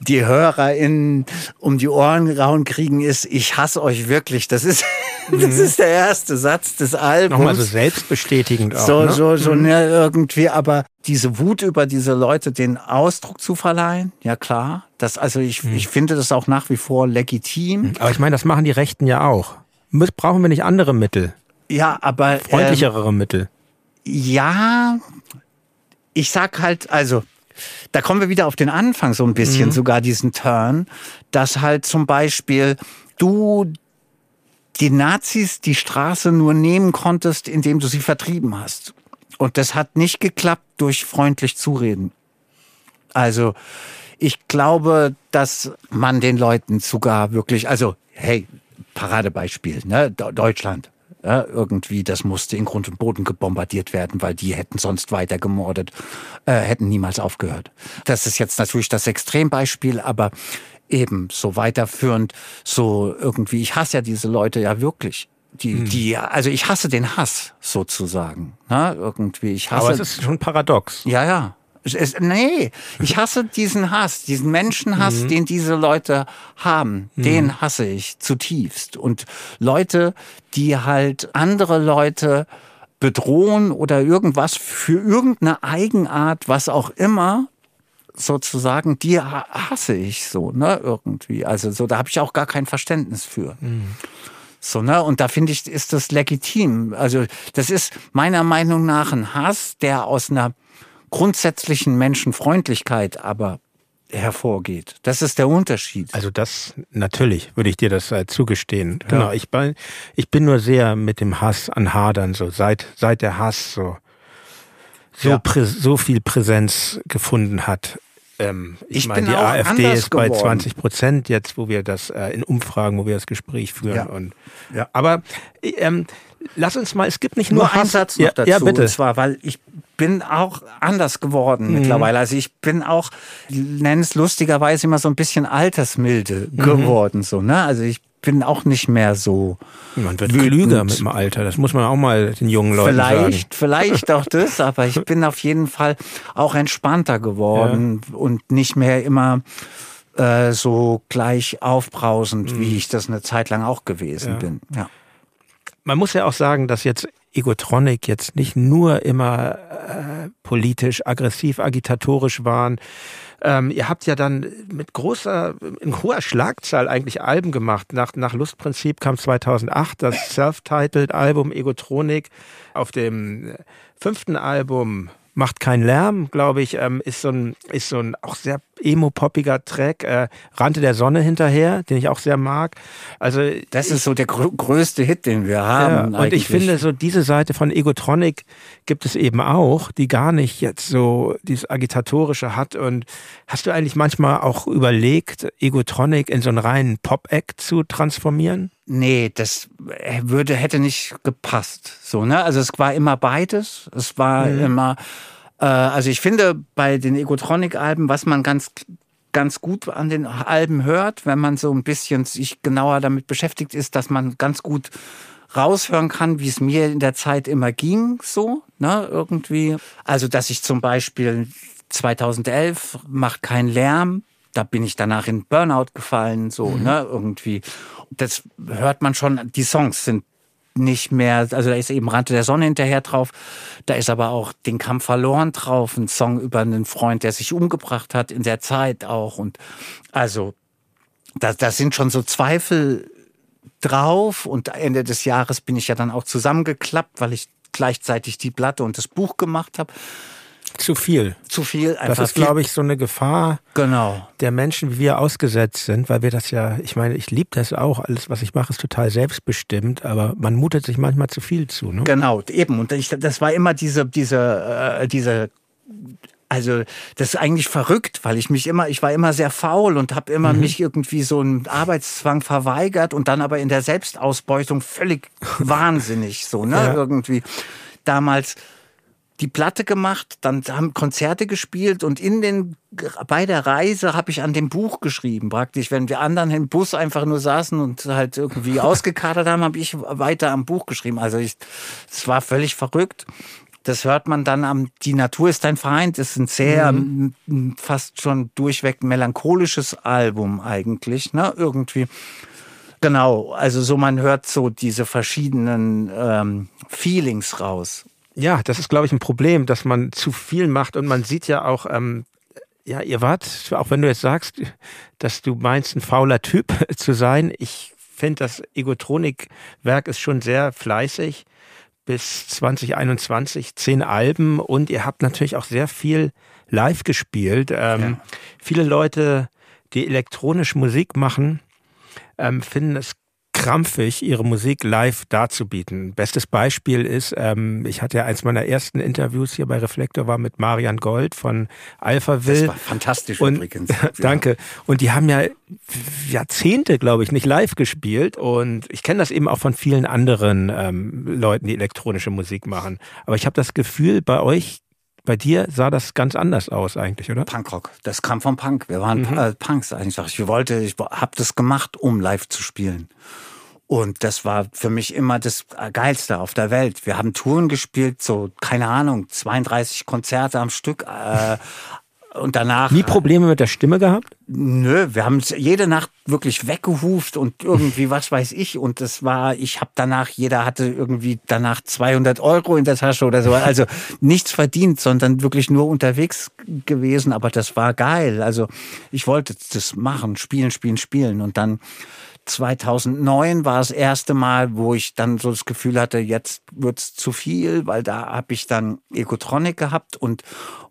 die HörerInnen um die Ohren rauen kriegen, ist, ich hasse euch wirklich. Das ist, <laughs> mhm. das ist der erste Satz des Albums. Nochmal so selbstbestätigend auch. So, ne? so, so, mhm. ne, irgendwie, aber diese Wut über diese Leute den Ausdruck zu verleihen, ja klar. Das, also ich, mhm. ich finde das auch nach wie vor legitim. Aber ich meine, das machen die Rechten ja auch. Brauchen wir nicht andere Mittel? Ja, aber. Freundlichere ähm, Mittel. Ja, ich sag halt, also, da kommen wir wieder auf den Anfang so ein bisschen, mhm. sogar diesen Turn, dass halt zum Beispiel du die Nazis die Straße nur nehmen konntest, indem du sie vertrieben hast. Und das hat nicht geklappt durch freundlich Zureden. Also, ich glaube, dass man den Leuten sogar wirklich, also, hey, Paradebeispiel, ne, Deutschland. Ja, irgendwie, das musste in Grund und Boden gebombardiert werden, weil die hätten sonst weiter gemordet, äh, hätten niemals aufgehört. Das ist jetzt natürlich das Extrembeispiel, aber eben so weiterführend, so irgendwie, ich hasse ja diese Leute ja wirklich. Die, hm. die, also ich hasse den Hass sozusagen. Ne? Irgendwie, ich hasse. Aber es ist schon paradox. Ja, ja. Es, nee, ich hasse diesen Hass, diesen Menschenhass, mhm. den diese Leute haben. Mhm. Den hasse ich zutiefst. Und Leute, die halt andere Leute bedrohen oder irgendwas für irgendeine Eigenart, was auch immer, sozusagen, die hasse ich so, ne, irgendwie. Also so, da habe ich auch gar kein Verständnis für. Mhm. So, ne? Und da finde ich, ist das legitim. Also, das ist meiner Meinung nach ein Hass, der aus einer grundsätzlichen Menschenfreundlichkeit aber hervorgeht. Das ist der Unterschied. Also das natürlich würde ich dir das äh, zugestehen. Ja. Genau, ich bin ich bin nur sehr mit dem Hass an Hadern so seit seit der Hass so so ja. so viel Präsenz gefunden hat ähm, ich, ich meine, die AfD ist bei geworden. 20 Prozent jetzt, wo wir das äh, in Umfragen, wo wir das Gespräch führen. Ja. Und, ja. Aber ähm, lass uns mal, es gibt nicht nur, nur einen Satz noch ja, dazu. Ja, bitte. Und zwar, weil ich bin auch anders geworden mhm. mittlerweile. Also ich bin auch, nenne es lustigerweise immer so ein bisschen altersmilde mhm. geworden. So, ne? Also ich bin auch nicht mehr so. Man wird wütend. klüger mit dem Alter, das muss man auch mal den jungen Leuten vielleicht, sagen. Vielleicht auch <laughs> das, aber ich bin auf jeden Fall auch entspannter geworden ja. und nicht mehr immer äh, so gleich aufbrausend, mhm. wie ich das eine Zeit lang auch gewesen ja. bin. Ja. Man muss ja auch sagen, dass jetzt Egotronic jetzt nicht nur immer äh, politisch, aggressiv, agitatorisch waren, ähm, ihr habt ja dann mit großer, in hoher Schlagzahl eigentlich Alben gemacht. Nach, nach Lustprinzip kam 2008 das Self-Titled Album Egotronik. Auf dem fünften Album Macht keinen Lärm, glaube ich, ähm, ist so ein, ist so ein auch sehr emo-poppiger Track, äh, Rannte der Sonne hinterher, den ich auch sehr mag. Also das ist so der gr größte Hit, den wir haben. Ja, und ich finde, so diese Seite von Egotronic gibt es eben auch, die gar nicht jetzt so dieses agitatorische hat. Und hast du eigentlich manchmal auch überlegt, Egotronic in so einen reinen Pop-Act zu transformieren? Nee, das würde, hätte nicht gepasst. So, ne? Also es war immer beides. Es war mhm. immer also ich finde bei den Egotronic-Alben, was man ganz ganz gut an den Alben hört, wenn man so ein bisschen sich genauer damit beschäftigt ist, dass man ganz gut raushören kann, wie es mir in der Zeit immer ging, so, ne, irgendwie. Also, dass ich zum Beispiel 2011 macht kein Lärm, da bin ich danach in Burnout gefallen, so, mhm. ne, irgendwie. Das hört man schon, die Songs sind nicht mehr, also da ist eben Rante der Sonne hinterher drauf, da ist aber auch Den Kampf verloren drauf, ein Song über einen Freund, der sich umgebracht hat in der Zeit auch und also da, da sind schon so Zweifel drauf und Ende des Jahres bin ich ja dann auch zusammengeklappt, weil ich gleichzeitig die Platte und das Buch gemacht habe. Zu viel. Zu viel. Einfach das ist, glaube ich, so eine Gefahr genau. der Menschen, wie wir ausgesetzt sind, weil wir das ja, ich meine, ich liebe das auch, alles, was ich mache, ist total selbstbestimmt, aber man mutet sich manchmal zu viel zu. Ne? Genau, eben. Und ich, das war immer diese, diese, äh, diese also das ist eigentlich verrückt, weil ich mich immer, ich war immer sehr faul und habe immer mhm. mich irgendwie so einen Arbeitszwang verweigert und dann aber in der Selbstausbeutung völlig <laughs> wahnsinnig so, ne? Ja. Irgendwie damals die Platte gemacht, dann haben Konzerte gespielt und in den bei der Reise habe ich an dem Buch geschrieben. Praktisch, wenn wir anderen im Bus einfach nur saßen und halt irgendwie <laughs> ausgekadert haben, habe ich weiter am Buch geschrieben. Also ich, es war völlig verrückt. Das hört man dann am Die Natur ist dein Feind. Das ist ein sehr mhm. fast schon durchweg melancholisches Album eigentlich, ne? Irgendwie. Genau, also so man hört so diese verschiedenen ähm, Feelings raus. Ja, das ist, glaube ich, ein Problem, dass man zu viel macht und man sieht ja auch, ähm, ja, ihr wart, auch wenn du jetzt sagst, dass du meinst, ein fauler Typ <laughs> zu sein, ich finde, das Egotronik-Werk ist schon sehr fleißig bis 2021, zehn Alben und ihr habt natürlich auch sehr viel live gespielt. Ähm, ja. Viele Leute, die elektronisch Musik machen, ähm, finden es krampfig, ihre Musik live darzubieten. Bestes Beispiel ist, ähm, ich hatte ja eins meiner ersten Interviews hier bei Reflektor war mit Marian Gold von Alpha Will. Das war fantastisch und, übrigens. <laughs> danke. Und die haben ja Jahrzehnte, glaube ich, nicht live gespielt. Und ich kenne das eben auch von vielen anderen ähm, Leuten, die elektronische Musik machen. Aber ich habe das Gefühl, bei euch bei dir sah das ganz anders aus eigentlich, oder? Punkrock. Das kam vom Punk. Wir waren mhm. äh, Punks einfach. Ich wollte, ich habe das gemacht, um live zu spielen. Und das war für mich immer das Geilste auf der Welt. Wir haben Touren gespielt, so, keine Ahnung, 32 Konzerte am Stück. Äh, und danach. Nie Probleme mit der Stimme gehabt? Nö, wir haben jede Nacht wirklich weggehuft und irgendwie was weiß ich. Und das war, ich habe danach, jeder hatte irgendwie danach 200 Euro in der Tasche oder so. Also nichts verdient, sondern wirklich nur unterwegs gewesen. Aber das war geil. Also ich wollte das machen, spielen, spielen, spielen. Und dann 2009 war das erste Mal, wo ich dann so das Gefühl hatte, jetzt wird's zu viel, weil da habe ich dann Ecotronic gehabt und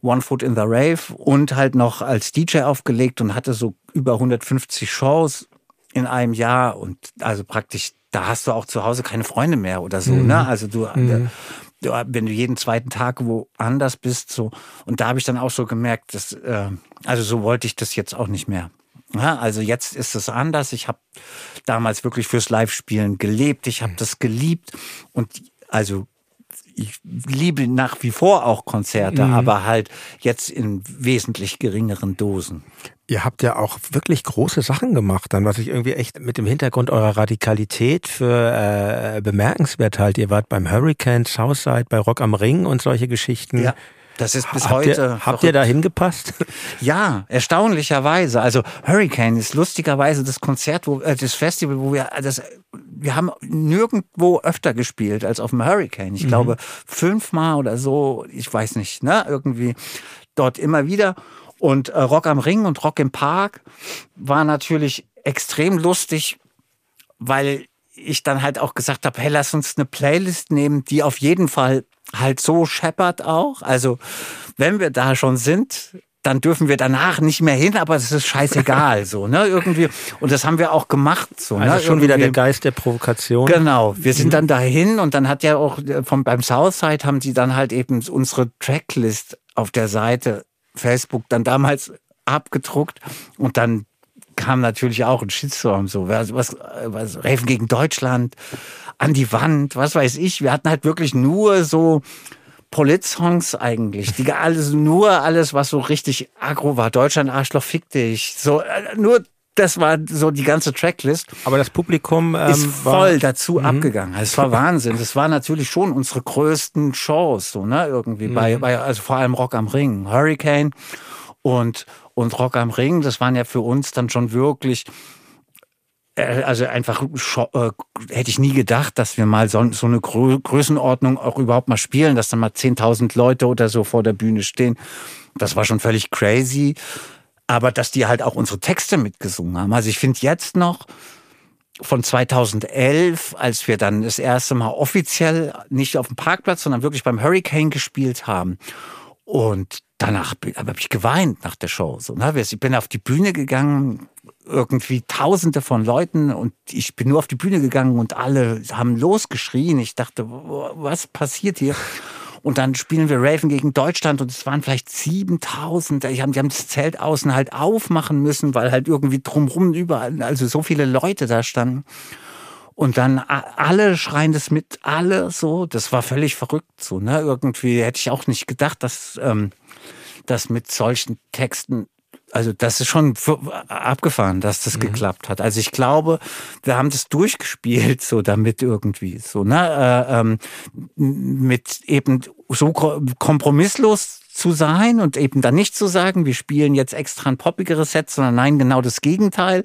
One Foot in the Rave und halt noch als DJ aufgelegt und hatte so über 150 Shows in einem Jahr und also praktisch, da hast du auch zu Hause keine Freunde mehr oder so, ne? mhm. ne? Also du, mhm. wenn du jeden zweiten Tag woanders bist, so und da habe ich dann auch so gemerkt, dass äh, also so wollte ich das jetzt auch nicht mehr. Ja, also jetzt ist es anders. Ich habe damals wirklich fürs Live-Spielen gelebt. Ich habe das geliebt und also ich liebe nach wie vor auch Konzerte, mhm. aber halt jetzt in wesentlich geringeren Dosen. Ihr habt ja auch wirklich große Sachen gemacht, dann was ich irgendwie echt mit dem Hintergrund eurer Radikalität für äh, bemerkenswert halt. Ihr wart beim Hurricane, Southside, bei Rock am Ring und solche Geschichten. Ja. Das ist bis habt heute. Ihr, habt ihr da hingepasst? <laughs> Ja, erstaunlicherweise. Also Hurricane ist lustigerweise das Konzert, wo äh, das Festival, wo wir das wir haben nirgendwo öfter gespielt als auf dem Hurricane. Ich mhm. glaube fünfmal oder so, ich weiß nicht, ne, irgendwie dort immer wieder. Und äh, Rock am Ring und Rock im Park war natürlich extrem lustig, weil ich dann halt auch gesagt habe, hey, lass uns eine Playlist nehmen, die auf jeden Fall halt so scheppert auch. Also wenn wir da schon sind, dann dürfen wir danach nicht mehr hin, aber es ist scheißegal, so, ne, irgendwie. Und das haben wir auch gemacht, so, also ne? schon wieder der Geist der Provokation. Genau. Wir sind mhm. dann dahin und dann hat ja auch äh, vom, beim Southside haben sie dann halt eben unsere Tracklist auf der Seite Facebook dann damals abgedruckt und dann kam natürlich auch ein Shitstorm, so, was, was, was Raven gegen Deutschland, an die Wand, was weiß ich. Wir hatten halt wirklich nur so Polit-Songs eigentlich. Die <laughs> alles, nur alles, was so richtig aggro war. Deutschland, Arschloch, fick dich. So, äh, nur das war so die ganze Tracklist. Aber das Publikum ähm, ist voll dazu mhm. abgegangen. Es war Wahnsinn. Das war natürlich schon unsere größten Shows, so ne irgendwie mhm. bei, bei also vor allem Rock am Ring, Hurricane und und Rock am Ring. Das waren ja für uns dann schon wirklich äh, also einfach äh, hätte ich nie gedacht, dass wir mal so, so eine Grö Größenordnung auch überhaupt mal spielen, dass dann mal 10.000 Leute oder so vor der Bühne stehen. Das war schon völlig crazy. Aber dass die halt auch unsere Texte mitgesungen haben. Also ich finde jetzt noch von 2011, als wir dann das erste Mal offiziell nicht auf dem Parkplatz, sondern wirklich beim Hurricane gespielt haben. Und danach habe ich geweint nach der Show. So, ne? Ich bin auf die Bühne gegangen, irgendwie Tausende von Leuten und ich bin nur auf die Bühne gegangen und alle haben losgeschrien. Ich dachte, was passiert hier? Und dann spielen wir Raven gegen Deutschland und es waren vielleicht 7000. Die haben, die haben das Zelt außen halt aufmachen müssen, weil halt irgendwie drumrum überall, also so viele Leute da standen. Und dann alle schreien das mit, alle so. Das war völlig verrückt so, ne? Irgendwie hätte ich auch nicht gedacht, dass, ähm, dass mit solchen Texten also das ist schon abgefahren, dass das mhm. geklappt hat. Also ich glaube, wir haben das durchgespielt, so damit irgendwie so, ne, äh, ähm, mit eben so kompromisslos zu sein und eben dann nicht zu sagen, wir spielen jetzt extra ein poppigeres Set, sondern nein, genau das Gegenteil.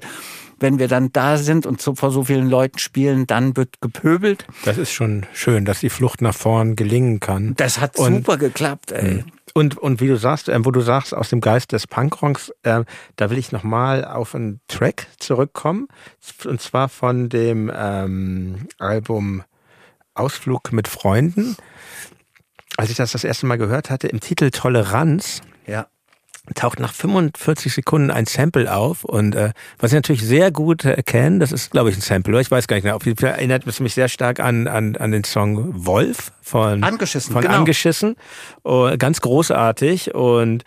Wenn wir dann da sind und so vor so vielen Leuten spielen, dann wird gepöbelt. Das ist schon schön, dass die Flucht nach vorn gelingen kann. Das hat und, super geklappt, ey. Und, und wie du sagst, äh, wo du sagst, aus dem Geist des Punkrocks, äh, da will ich nochmal auf einen Track zurückkommen. Und zwar von dem ähm, Album Ausflug mit Freunden. Als ich das das erste Mal gehört hatte, im Titel Toleranz. Ja taucht nach 45 Sekunden ein Sample auf und äh, was ich natürlich sehr gut äh, kenne, das ist glaube ich ein Sample, ich weiß gar nicht mehr, auf jeden Fall erinnert es mich sehr stark an, an, an den Song Wolf von Angeschissen, von genau. Angeschissen, oh, ganz großartig und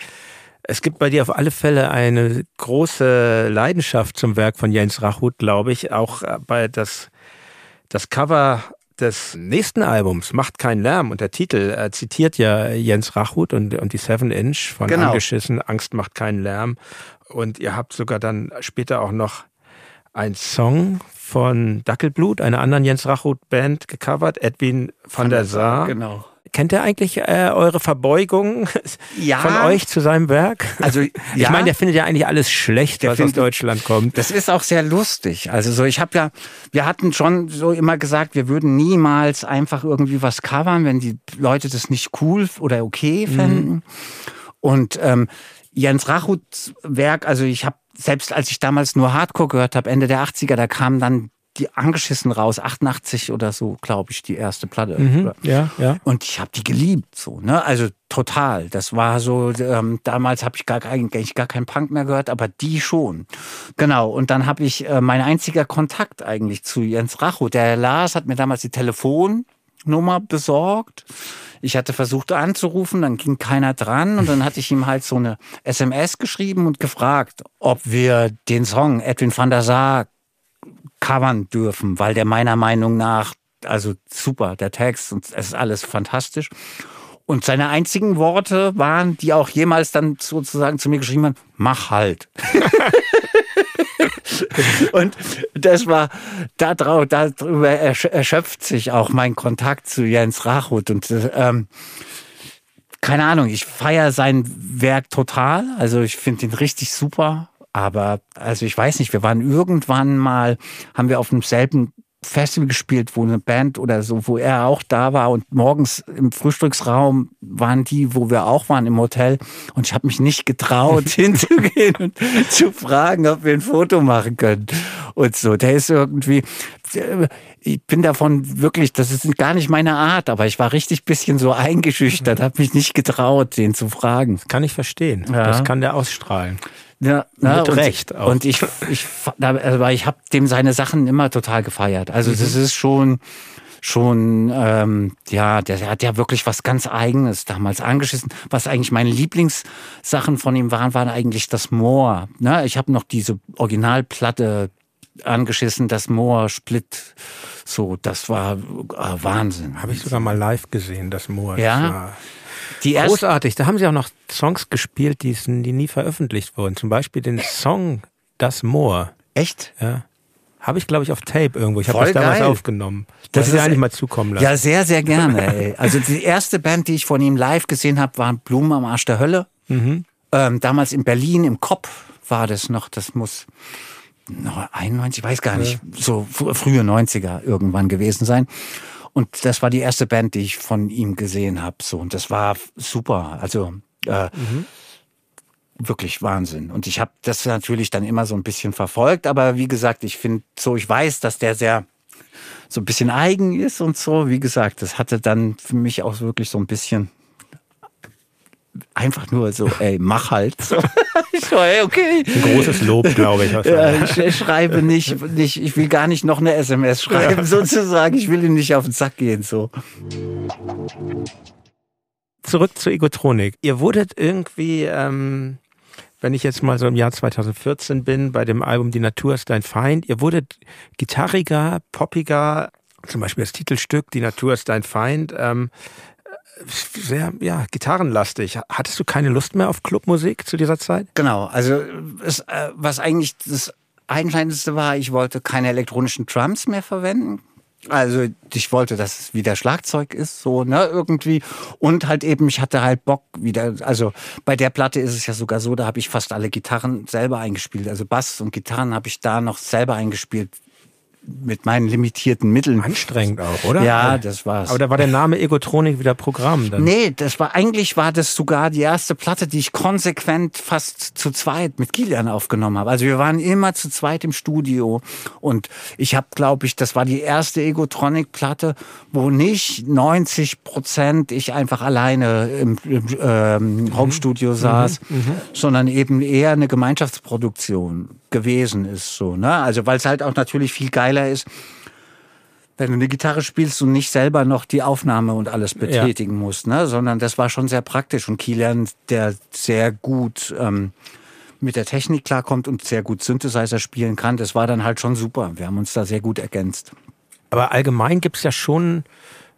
es gibt bei dir auf alle Fälle eine große Leidenschaft zum Werk von Jens Rachut, glaube ich, auch äh, bei das das Cover des nächsten Albums, Macht keinen Lärm, und der Titel äh, zitiert ja Jens Rachut und, und die Seven Inch von genau. Angeschissen, Angst macht keinen Lärm. Und ihr habt sogar dann später auch noch einen Song von Dackelblut, einer anderen Jens Rachut Band gecovert, Edwin van, der Saar. Genau. Kennt er eigentlich äh, eure Verbeugung <laughs> ja. von euch zu seinem Werk? Also <laughs> ich ja. meine, der findet ja eigentlich alles schlecht, der was findet, aus Deutschland kommt. Das ist auch sehr lustig. Also so, ich habe ja, wir hatten schon so immer gesagt, wir würden niemals einfach irgendwie was covern, wenn die Leute das nicht cool oder okay fänden. Mhm. Und ähm, Jens Rachuts Werk, also ich habe selbst als ich damals nur Hardcore gehört habe, Ende der 80er, da kam dann die angeschissen raus, 88 oder so, glaube ich, die erste Platte. Mhm, ja, ja. Und ich habe die geliebt, so, ne? Also total. Das war so, ähm, damals habe ich gar, eigentlich gar keinen Punk mehr gehört, aber die schon. Genau. Und dann habe ich äh, mein einziger Kontakt eigentlich zu Jens Racho. Der Lars hat mir damals die Telefonnummer besorgt. Ich hatte versucht anzurufen, dann ging keiner dran und dann hatte ich ihm halt so eine SMS geschrieben und gefragt, ob wir den Song Edwin van der Sar covern dürfen, weil der meiner Meinung nach, also super, der Text und es ist alles fantastisch. Und seine einzigen Worte waren, die auch jemals dann sozusagen zu mir geschrieben haben, mach halt. <laughs> und das war, da drauf, darüber erschöpft sich auch mein Kontakt zu Jens Rachut. Und ähm, keine Ahnung, ich feiere sein Werk total. Also ich finde ihn richtig super. Aber also ich weiß nicht, wir waren irgendwann mal, haben wir auf demselben Festival gespielt, wo eine Band oder so, wo er auch da war und morgens im Frühstücksraum waren die, wo wir auch waren im Hotel und ich habe mich nicht getraut <laughs> hinzugehen und zu fragen, ob wir ein Foto machen können und so. Der ist irgendwie, ich bin davon wirklich, das ist gar nicht meine Art, aber ich war richtig bisschen so eingeschüchtert, habe mich nicht getraut, den zu fragen. Das kann ich verstehen. Ja. Das kann der ausstrahlen. Ja, na, Mit und, Recht auch. Und ich, ich, also ich habe dem seine Sachen immer total gefeiert. Also mhm. das ist schon, schon, ähm, ja, der hat ja wirklich was ganz Eigenes damals angeschissen. Was eigentlich meine Lieblingssachen von ihm waren, waren eigentlich das Moor. Ne? Ich habe noch diese Originalplatte angeschissen, das Moor Split. So, das war äh, Wahnsinn. Habe ich sogar mal live gesehen, das Moor. Ja. Die Großartig. Da haben sie auch noch Songs gespielt, die, die nie veröffentlicht wurden. Zum Beispiel den Song Das Moor. Echt? Ja. Habe ich, glaube ich, auf Tape irgendwo. Ich habe das damals geil. aufgenommen. Das, das ist ja eigentlich mal zukommen lassen. Ja, sehr, sehr gerne. Ey. Also die erste Band, die ich von ihm live gesehen habe, war Blumen am Arsch der Hölle. Mhm. Ähm, damals in Berlin im Kopf war das noch. Das muss 91, ich weiß gar nicht, so frühe 90er irgendwann gewesen sein. Und das war die erste Band, die ich von ihm gesehen habe. So, und das war super. Also äh, mhm. wirklich Wahnsinn. Und ich habe das natürlich dann immer so ein bisschen verfolgt. Aber wie gesagt, ich finde so, ich weiß, dass der sehr so ein bisschen eigen ist und so. Wie gesagt, das hatte dann für mich auch wirklich so ein bisschen einfach nur so, ey, mach halt. So. <laughs> so, ey, okay. Ein großes Lob, glaube ich. Ja, ich schreibe nicht, nicht, ich will gar nicht noch eine SMS schreiben, ja. sozusagen. Ich will ihm nicht auf den Sack gehen, so. Zurück zur Egotronik. Ihr wurdet irgendwie, ähm, wenn ich jetzt mal so im Jahr 2014 bin, bei dem Album Die Natur ist dein Feind, ihr wurdet gitarriger, poppiger, zum Beispiel das Titelstück Die Natur ist dein Feind. Ähm, sehr ja, gitarrenlastig. Hattest du keine Lust mehr auf Clubmusik zu dieser Zeit? Genau, also es, äh, was eigentlich das Einschneidendste war, ich wollte keine elektronischen Drums mehr verwenden. Also ich wollte, dass es wieder Schlagzeug ist, so, ne, irgendwie. Und halt eben, ich hatte halt Bock wieder, also bei der Platte ist es ja sogar so, da habe ich fast alle Gitarren selber eingespielt. Also Bass und Gitarren habe ich da noch selber eingespielt, mit meinen limitierten Mitteln. Anstrengend auch, oder? Ja, das war's. Aber da war der Name Egotronik wieder Programm dann. Nee, das war eigentlich war das sogar die erste Platte, die ich konsequent fast zu zweit mit Kilian aufgenommen habe. Also wir waren immer zu zweit im Studio und ich habe, glaube ich, das war die erste Egotronik Platte, wo nicht 90 Prozent ich einfach alleine im, im ähm, Homestudio mhm. saß, mhm. Mhm. sondern eben eher eine Gemeinschaftsproduktion gewesen ist. So, ne? Also weil es halt auch natürlich viel geiler ist, wenn du eine Gitarre spielst und nicht selber noch die Aufnahme und alles betätigen ja. musst, ne? sondern das war schon sehr praktisch. Und Kilian, der sehr gut ähm, mit der Technik klarkommt und sehr gut Synthesizer spielen kann, das war dann halt schon super. Wir haben uns da sehr gut ergänzt. Aber allgemein gibt es ja schon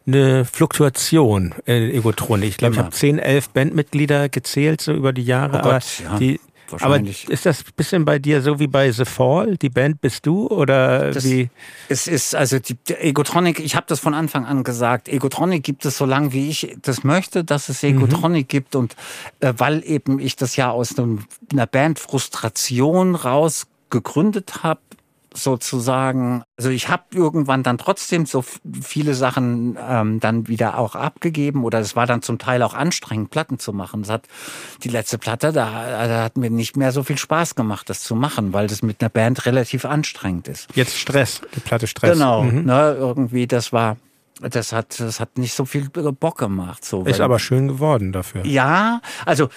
eine Fluktuation in Egotronik. Ich glaube, ich habe 10, 11 Bandmitglieder gezählt so über die Jahre. Oh Gott, aber ja. die, aber ist das ein bisschen bei dir so wie bei The Fall? Die Band bist du oder das, wie? Es ist also die, Egotronic. Ich habe das von Anfang an gesagt. Egotronic gibt es so lange, wie ich das möchte, dass es Egotronic mhm. gibt und äh, weil eben ich das ja aus einem, einer Band Frustration raus gegründet habe, sozusagen, also ich habe irgendwann dann trotzdem so viele Sachen ähm, dann wieder auch abgegeben oder es war dann zum Teil auch anstrengend, Platten zu machen. Das hat die letzte Platte, da, da hat mir nicht mehr so viel Spaß gemacht, das zu machen, weil das mit einer Band relativ anstrengend ist. Jetzt Stress, die Platte Stress. Genau, mhm. ne, irgendwie das war das hat, das hat nicht so viel Bock gemacht. So, ist aber schön geworden dafür. Ja, also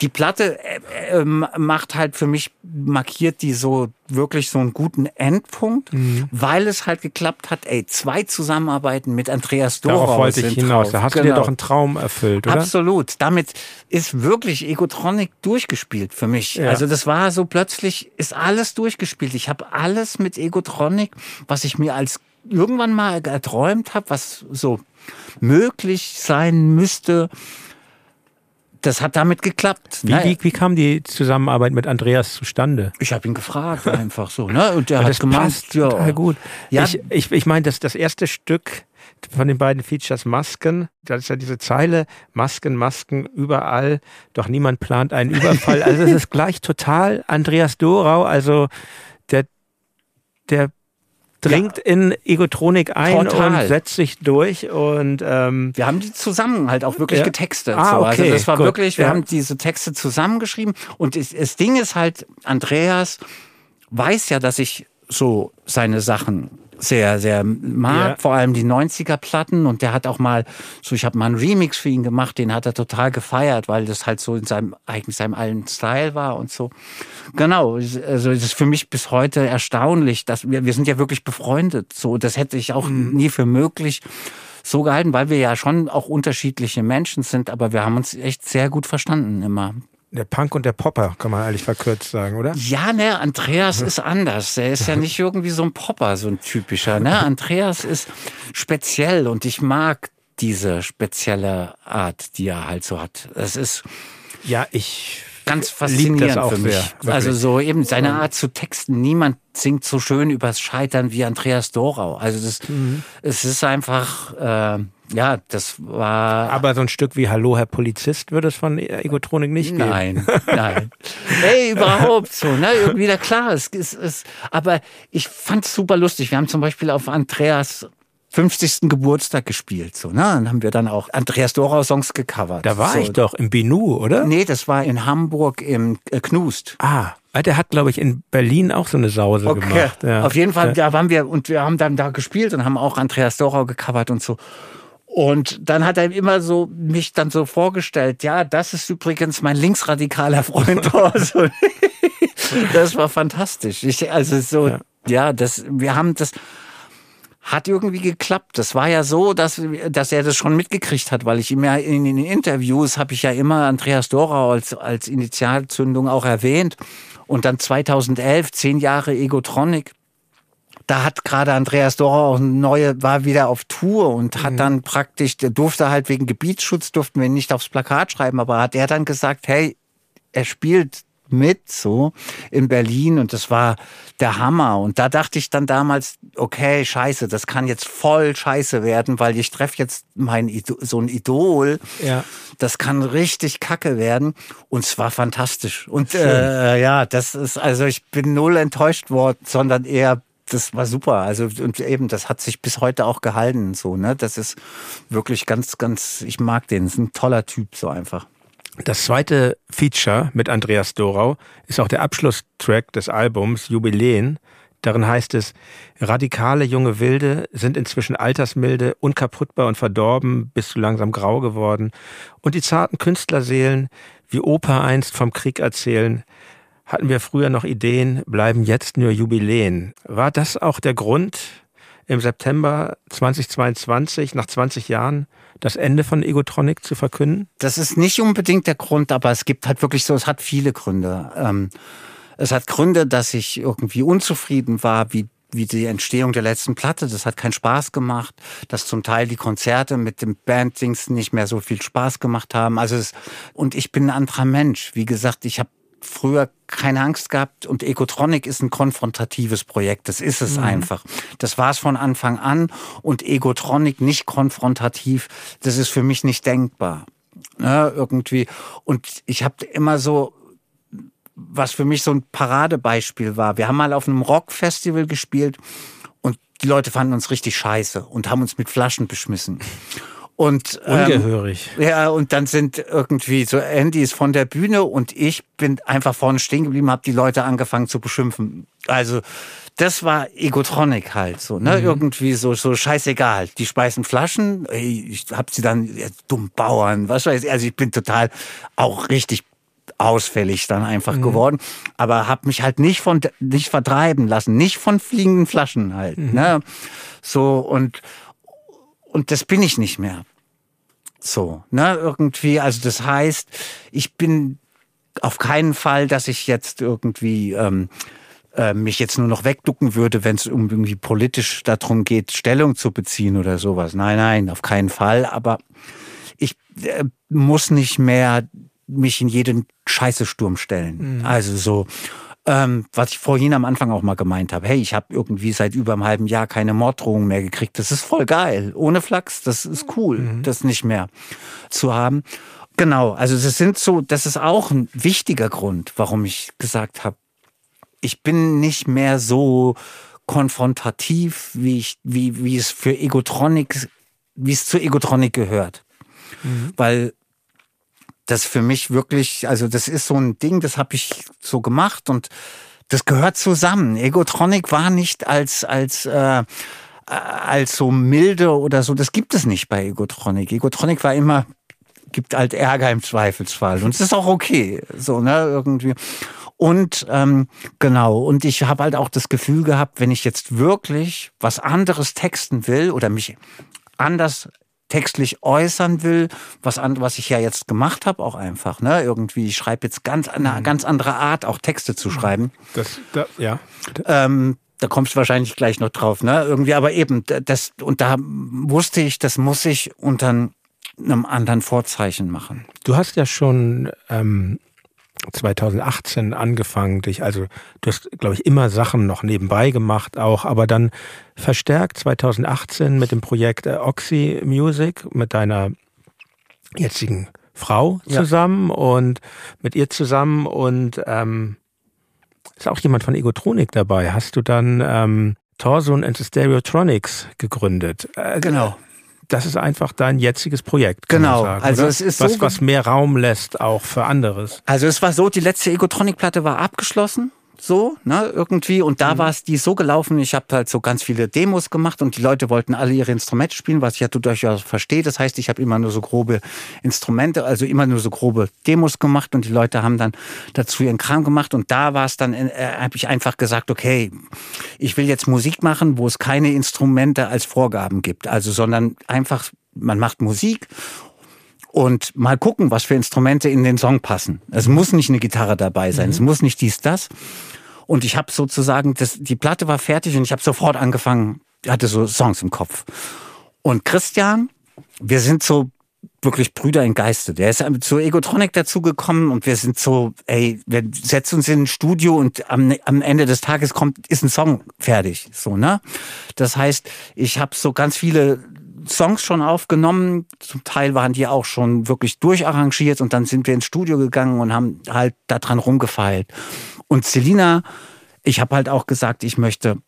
die Platte äh, äh, macht halt für mich, markiert die so wirklich so einen guten Endpunkt, mhm. weil es halt geklappt hat, ey, zwei Zusammenarbeiten mit Andreas Dorau Darauf wollte ich hinaus. Drauf. Da hast genau. du dir genau. doch einen Traum erfüllt, oder? Absolut. Damit ist wirklich Egotronic durchgespielt für mich. Ja. Also das war so plötzlich, ist alles durchgespielt. Ich habe alles mit Egotronic, was ich mir als irgendwann mal erträumt habe, was so möglich sein müsste, das hat damit geklappt. Wie, wie, wie, kam die Zusammenarbeit mit Andreas zustande? Ich habe ihn gefragt, einfach so. Ne? Und der hat das gemacht. Passt ja. total gut. Ja. Ich, ich, ich meine, das, das erste Stück von den beiden Features Masken, da ist ja diese Zeile, Masken, Masken, überall, doch niemand plant einen Überfall. Also es ist gleich total Andreas Dorau, also der, der dringt ja. in Egotronik ein Total. und setzt sich durch und ähm wir haben die zusammen halt auch wirklich ja. getextet. Ah, so. Also okay, also das war gut. wirklich, wir ja. haben diese Texte zusammengeschrieben und das, das Ding ist halt, Andreas weiß ja, dass ich so seine Sachen sehr, sehr mag, ja. vor allem die 90er-Platten. Und der hat auch mal, so ich habe mal einen Remix für ihn gemacht, den hat er total gefeiert, weil das halt so in seinem, eigentlich seinem alten Style war und so. Genau, also es ist für mich bis heute erstaunlich, dass wir, wir sind ja wirklich befreundet. So, das hätte ich auch mhm. nie für möglich so gehalten, weil wir ja schon auch unterschiedliche Menschen sind, aber wir haben uns echt sehr gut verstanden immer. Der Punk und der Popper, kann man eigentlich verkürzt sagen, oder? Ja, ne, Andreas ist anders. Er ist ja nicht irgendwie so ein Popper, so ein typischer. Ne? Andreas ist speziell und ich mag diese spezielle Art, die er halt so hat. Es ist. Ja, ich ganz faszinierend für mich. Sehr, also so eben seine Art zu texten. Niemand singt so schön übers Scheitern wie Andreas Dorau. Also das, mhm. es ist einfach, äh, ja, das war. Aber so ein Stück wie Hallo, Herr Polizist würde es von Egotronik nicht geben. Nein, <laughs> nein. Ey, überhaupt so, ne? Irgendwie da klar. Es, es, aber ich fand es super lustig. Wir haben zum Beispiel auf Andreas 50. Geburtstag gespielt. So, ne? Dann haben wir dann auch Andreas Dorau Songs gecovert. Da war so. ich doch im Binu, oder? Nee, das war in Hamburg im äh, Knust. Ah. Der hat, glaube ich, in Berlin auch so eine Sause okay. gemacht. Ja. Auf jeden Fall, da waren wir und wir haben dann da gespielt und haben auch Andreas Dorau gecovert und so. Und dann hat er immer so mich dann so vorgestellt, ja, das ist übrigens mein linksradikaler Freund. <laughs> <laughs> das war fantastisch. Ich, also so, ja. ja, das, wir haben das, hat irgendwie geklappt. Das war ja so, dass, dass er das schon mitgekriegt hat, weil ich immer in den Interviews habe ich ja immer Andreas Dorau als, als Initialzündung auch erwähnt. Und dann 2011, zehn Jahre Egotronic. Da hat gerade Andreas Dorau auch eine neue, war wieder auf Tour und hat mhm. dann praktisch, der durfte halt wegen Gebietsschutz, durften wir nicht aufs Plakat schreiben, aber hat er dann gesagt, hey, er spielt mit, so in Berlin und das war der Hammer. Und da dachte ich dann damals, okay, scheiße, das kann jetzt voll scheiße werden, weil ich treffe jetzt mein Idol, so ein Idol. Ja. Das kann richtig kacke werden. Und es war fantastisch. Und äh, ja, das ist, also ich bin null enttäuscht worden, sondern eher das war super. Also und eben, das hat sich bis heute auch gehalten. So, ne? Das ist wirklich ganz, ganz. Ich mag den. Das ist ein toller Typ so einfach. Das zweite Feature mit Andreas Dorau ist auch der Abschlusstrack des Albums Jubiläen. Darin heißt es, radikale junge Wilde sind inzwischen altersmilde, unkaputtbar und verdorben, bis zu langsam grau geworden. Und die zarten Künstlerseelen, wie Opa einst vom Krieg erzählen, hatten wir früher noch Ideen, bleiben jetzt nur Jubiläen. War das auch der Grund, im September 2022, nach 20 Jahren, das Ende von Egotronic zu verkünden? Das ist nicht unbedingt der Grund, aber es gibt halt wirklich so, es hat viele Gründe. Ähm, es hat Gründe, dass ich irgendwie unzufrieden war, wie wie die Entstehung der letzten Platte. Das hat keinen Spaß gemacht, dass zum Teil die Konzerte mit dem Banddings nicht mehr so viel Spaß gemacht haben. Also es, und ich bin ein anderer Mensch. Wie gesagt, ich habe früher keine Angst gehabt und Egotronic ist ein konfrontatives Projekt. Das ist es mhm. einfach. Das war es von Anfang an und Egotronic nicht konfrontativ. Das ist für mich nicht denkbar. Ne, irgendwie. Und ich habe immer so was für mich so ein Paradebeispiel war. Wir haben mal auf einem Rockfestival gespielt und die Leute fanden uns richtig scheiße und haben uns mit Flaschen beschmissen. Und, ähm, Ungehörig. Ja, und dann sind irgendwie so Andy ist von der Bühne und ich bin einfach vorne stehen geblieben, habe die Leute angefangen zu beschimpfen. Also das war Egotronic halt so, ne? Mhm. Irgendwie so so scheißegal. Die speisen Flaschen, ich hab sie dann ja, dumm Bauern, was weiß ich. Also ich bin total auch richtig ausfällig dann einfach mhm. geworden, aber habe mich halt nicht von nicht vertreiben lassen, nicht von fliegenden Flaschen halt, mhm. ne? So und und das bin ich nicht mehr. So, ne, irgendwie, also das heißt, ich bin auf keinen Fall, dass ich jetzt irgendwie ähm, äh, mich jetzt nur noch wegducken würde, wenn es um irgendwie politisch darum geht, Stellung zu beziehen oder sowas. Nein, nein, auf keinen Fall. Aber ich äh, muss nicht mehr mich in jeden Scheißesturm stellen. Mhm. Also so, ähm, was ich vorhin am Anfang auch mal gemeint habe. Hey, ich habe irgendwie seit über einem halben Jahr keine Morddrohung mehr gekriegt. Das ist voll geil. Ohne Flachs, das ist cool, mhm. das nicht mehr zu haben. Genau, also das sind so, das ist auch ein wichtiger Grund, warum ich gesagt habe, ich bin nicht mehr so konfrontativ, wie ich, wie, wie es für Egotronik, wie es zu Egotronik gehört. Mhm. Weil das für mich wirklich, also das ist so ein Ding, das habe ich so gemacht und das gehört zusammen. Egotronic war nicht als als äh, als so milde oder so. Das gibt es nicht bei Egotronic. Egotronic war immer gibt halt Ärger im Zweifelsfall und es ist auch okay, so ne irgendwie. Und ähm, genau, und ich habe halt auch das Gefühl gehabt, wenn ich jetzt wirklich was anderes texten will oder mich anders textlich äußern will, was, an, was ich ja jetzt gemacht habe, auch einfach. Ne? Irgendwie, ich schreibe jetzt ganz eine mhm. ganz andere Art, auch Texte zu schreiben. Das, da, ja. Ähm, da kommst du wahrscheinlich gleich noch drauf, ne? Irgendwie, aber eben, das, und da wusste ich, das muss ich unter einem anderen Vorzeichen machen. Du hast ja schon ähm, 2018 angefangen, dich, also du hast, glaube ich, immer Sachen noch nebenbei gemacht auch, aber dann verstärkt 2018 mit dem Projekt äh, Oxy Music mit deiner jetzigen Frau zusammen ja. und mit ihr zusammen und ähm, ist auch jemand von Egotronik dabei. Hast du dann ähm, Torson and the Stereotronics gegründet? Äh, genau das ist einfach dein jetziges Projekt. Genau. Sagen, also oder? es ist was, so was mehr Raum lässt auch für anderes. Also es war so, die letzte Egotronic-Platte war abgeschlossen so, ne, irgendwie. Und da mhm. war es die so gelaufen, ich habe halt so ganz viele Demos gemacht und die Leute wollten alle ihre Instrumente spielen, was ich ja durchaus verstehe. Das heißt, ich habe immer nur so grobe Instrumente, also immer nur so grobe Demos gemacht und die Leute haben dann dazu ihren Kram gemacht. Und da war es dann, äh, habe ich einfach gesagt, okay, ich will jetzt Musik machen, wo es keine Instrumente als Vorgaben gibt. Also, sondern einfach, man macht Musik und mal gucken, was für Instrumente in den Song passen. Es muss nicht eine Gitarre dabei sein, mhm. es muss nicht dies, das. Und ich habe sozusagen, das, die Platte war fertig und ich habe sofort angefangen, hatte so Songs im Kopf. Und Christian, wir sind so wirklich Brüder in Geiste. Der ist zu Egotronic dazugekommen und wir sind so, ey, wir setzen uns in ein Studio und am, am Ende des Tages kommt, ist ein Song fertig. So, ne? Das heißt, ich habe so ganz viele Songs schon aufgenommen. Zum Teil waren die auch schon wirklich durcharrangiert und dann sind wir ins Studio gegangen und haben halt daran rumgefeilt. Und Selina, ich habe halt auch gesagt, ich möchte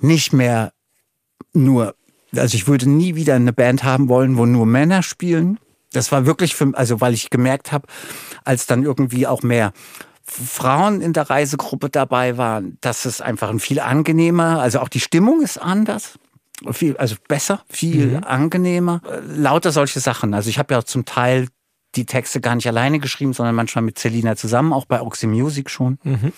nicht mehr nur, also ich würde nie wieder eine Band haben wollen, wo nur Männer spielen. Das war wirklich für, also weil ich gemerkt habe, als dann irgendwie auch mehr Frauen in der Reisegruppe dabei waren, dass es einfach ein viel angenehmer, also auch die Stimmung ist anders viel, also besser, viel mhm. angenehmer. Lauter solche Sachen. Also ich habe ja zum Teil die Texte gar nicht alleine geschrieben, sondern manchmal mit Selina zusammen, auch bei Oxy Music schon. Mhm.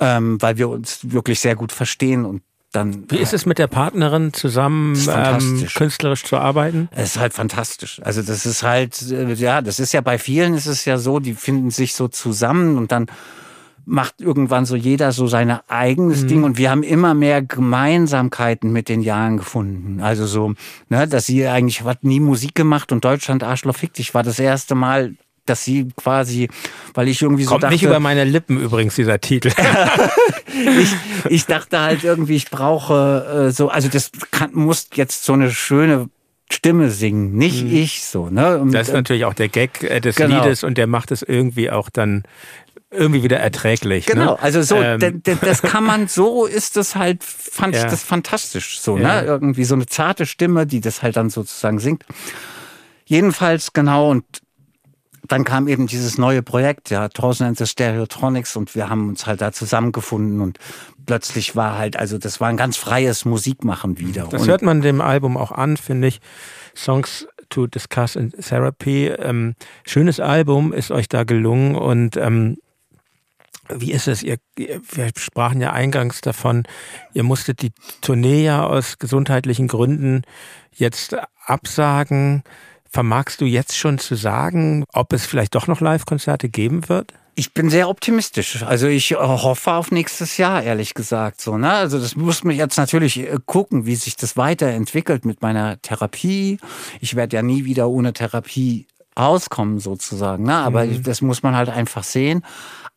Ähm, weil wir uns wirklich sehr gut verstehen und dann. Wie ist es mit der Partnerin zusammen ähm, künstlerisch zu arbeiten? Es ist halt fantastisch. Also das ist halt, äh, ja, das ist ja bei vielen ist es ja so, die finden sich so zusammen und dann macht irgendwann so jeder so sein eigenes mhm. Ding und wir haben immer mehr Gemeinsamkeiten mit den Jahren gefunden. Also so, ne, dass sie eigentlich hat nie Musik gemacht und Deutschland Arschloch fick dich war das erste Mal dass sie quasi, weil ich irgendwie Kommt so dachte, nicht über meine Lippen übrigens dieser Titel. <laughs> ich, ich dachte halt irgendwie, ich brauche äh, so, also das kann, muss jetzt so eine schöne Stimme singen, nicht mhm. ich so. Ne? Und, das ist natürlich auch der Gag äh, des genau. Liedes und der macht es irgendwie auch dann irgendwie wieder erträglich. Ne? Genau, ne? also so, ähm. das kann man, so ist es halt, fand ja. ich das fantastisch. So, ne? ja. ne? Irgendwie so eine zarte Stimme, die das halt dann sozusagen singt. Jedenfalls, genau, und dann kam eben dieses neue Projekt, ja, Thorsten and the Stereotronics und wir haben uns halt da zusammengefunden und plötzlich war halt, also das war ein ganz freies Musikmachen wieder. Das und hört man dem Album auch an, finde ich. Songs to Discuss in Therapy. Ähm, schönes Album ist euch da gelungen und ähm, wie ist es? Ihr, wir sprachen ja eingangs davon, ihr musstet die Tournee ja aus gesundheitlichen Gründen jetzt absagen. Vermagst du jetzt schon zu sagen, ob es vielleicht doch noch Live-Konzerte geben wird? Ich bin sehr optimistisch. Also ich äh, hoffe auf nächstes Jahr, ehrlich gesagt. So, ne? Also das muss man jetzt natürlich äh, gucken, wie sich das weiterentwickelt mit meiner Therapie. Ich werde ja nie wieder ohne Therapie auskommen, sozusagen. Ne? Aber mhm. das muss man halt einfach sehen.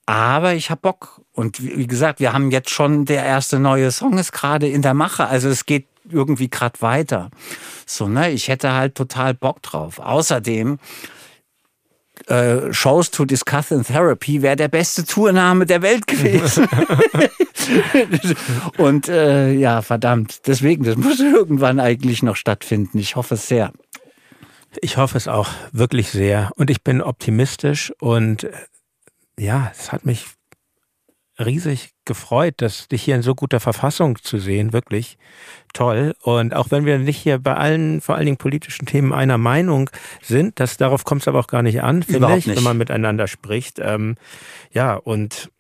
Aber ich hab Bock. Und wie gesagt, wir haben jetzt schon der erste neue Song ist gerade in der Mache. Also es geht irgendwie gerade weiter. So, ne? Ich hätte halt total Bock drauf. Außerdem äh, Shows to Discuss in Therapy wäre der beste Tourname der Welt <laughs> gewesen. <laughs> und äh, ja, verdammt. Deswegen, das muss <laughs> irgendwann eigentlich noch stattfinden. Ich hoffe es sehr. Ich hoffe es auch wirklich sehr. Und ich bin optimistisch und ja, es hat mich riesig gefreut, dass dich hier in so guter Verfassung zu sehen, wirklich toll. Und auch wenn wir nicht hier bei allen, vor allen Dingen politischen Themen einer Meinung sind, das darauf kommt es aber auch gar nicht an, finde ich, nicht. wenn man miteinander spricht. Ähm, ja, und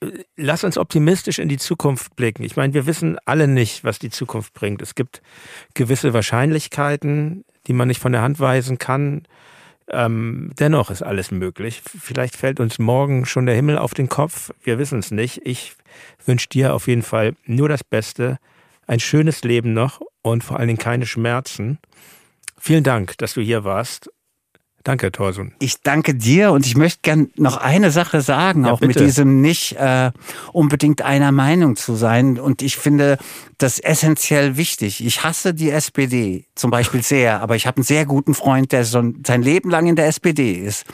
äh, lass uns optimistisch in die Zukunft blicken. Ich meine, wir wissen alle nicht, was die Zukunft bringt. Es gibt gewisse Wahrscheinlichkeiten, die man nicht von der Hand weisen kann. Ähm, dennoch ist alles möglich. Vielleicht fällt uns morgen schon der Himmel auf den Kopf. Wir wissen es nicht. Ich wünsche dir auf jeden Fall nur das Beste, ein schönes Leben noch und vor allen Dingen keine Schmerzen. Vielen Dank, dass du hier warst Danke, Thorsun. Ich danke dir und ich möchte gern noch eine Sache sagen, ja, auch bitte. mit diesem nicht äh, unbedingt einer Meinung zu sein. Und ich finde das essentiell wichtig. Ich hasse die SPD zum Beispiel <laughs> sehr, aber ich habe einen sehr guten Freund, der so sein Leben lang in der SPD ist.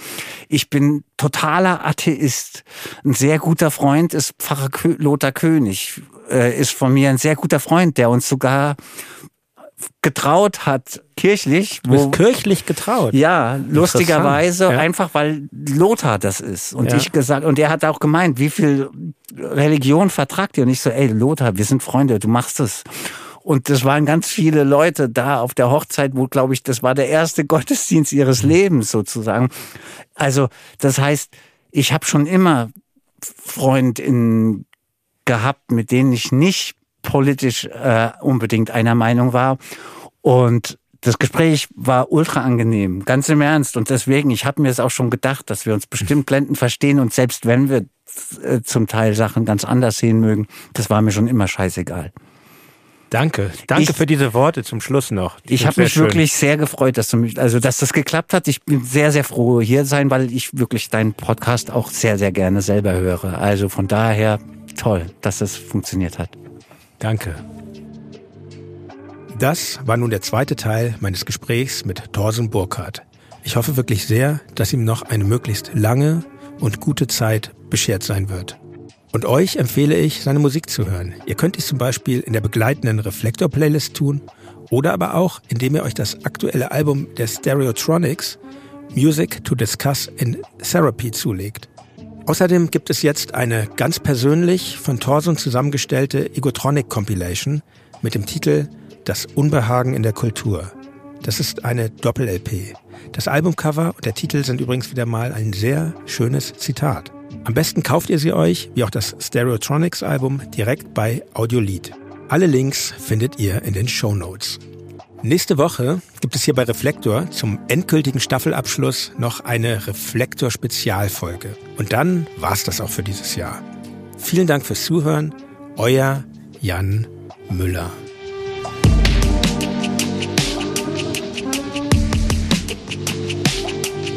Ich bin totaler Atheist. Ein sehr guter Freund ist Pfarrer Lothar König, äh, ist von mir ein sehr guter Freund, der uns sogar getraut hat, kirchlich. Wo, du bist kirchlich getraut. Ja, lustigerweise, ja. einfach weil Lothar das ist. Und ja. ich gesagt, und er hat auch gemeint, wie viel Religion vertragt ihr? Und ich so, ey, Lothar, wir sind Freunde, du machst es. Und das waren ganz viele Leute da auf der Hochzeit, wo, glaube ich, das war der erste Gottesdienst ihres Lebens sozusagen. Also, das heißt, ich habe schon immer Freundinnen gehabt, mit denen ich nicht politisch äh, unbedingt einer Meinung war. Und das Gespräch war ultra angenehm, ganz im Ernst. Und deswegen, ich habe mir es auch schon gedacht, dass wir uns bestimmt blendend verstehen. Und selbst wenn wir äh, zum Teil Sachen ganz anders sehen mögen, das war mir schon immer scheißegal. Danke, danke ich, für diese Worte zum Schluss noch. Die ich habe mich schön. wirklich sehr gefreut, dass du mich, also dass das geklappt hat. Ich bin sehr, sehr froh hier sein, weil ich wirklich deinen Podcast auch sehr, sehr gerne selber höre. Also von daher toll, dass das funktioniert hat. Danke. Das war nun der zweite Teil meines Gesprächs mit Thorsen Burkhardt. Ich hoffe wirklich sehr, dass ihm noch eine möglichst lange und gute Zeit beschert sein wird. Und euch empfehle ich, seine Musik zu hören. Ihr könnt dies zum Beispiel in der begleitenden Reflektor-Playlist tun oder aber auch, indem ihr euch das aktuelle Album der Stereotronics Music to Discuss in Therapy zulegt. Außerdem gibt es jetzt eine ganz persönlich von Thorson zusammengestellte Egotronic Compilation mit dem Titel Das Unbehagen in der Kultur. Das ist eine Doppel-LP. Das Albumcover und der Titel sind übrigens wieder mal ein sehr schönes Zitat. Am besten kauft ihr sie euch, wie auch das Stereotronics Album, direkt bei Audiolied. Alle Links findet ihr in den Show Notes. Nächste Woche gibt es hier bei Reflektor zum endgültigen Staffelabschluss noch eine Reflektor-Spezialfolge. Und dann war's das auch für dieses Jahr. Vielen Dank fürs Zuhören. Euer Jan Müller.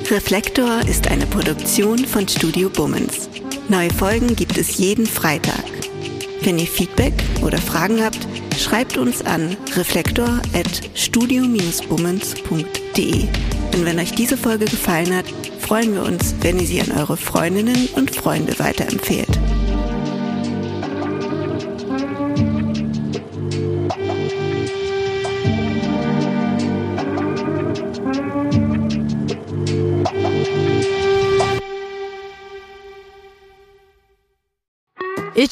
Reflektor ist eine Produktion von Studio Bummens. Neue Folgen gibt es jeden Freitag. Wenn ihr Feedback oder Fragen habt, schreibt uns an reflektor.studio-bummens.de. Und wenn euch diese Folge gefallen hat, freuen wir uns, wenn ihr sie an eure Freundinnen und Freunde weiterempfehlt.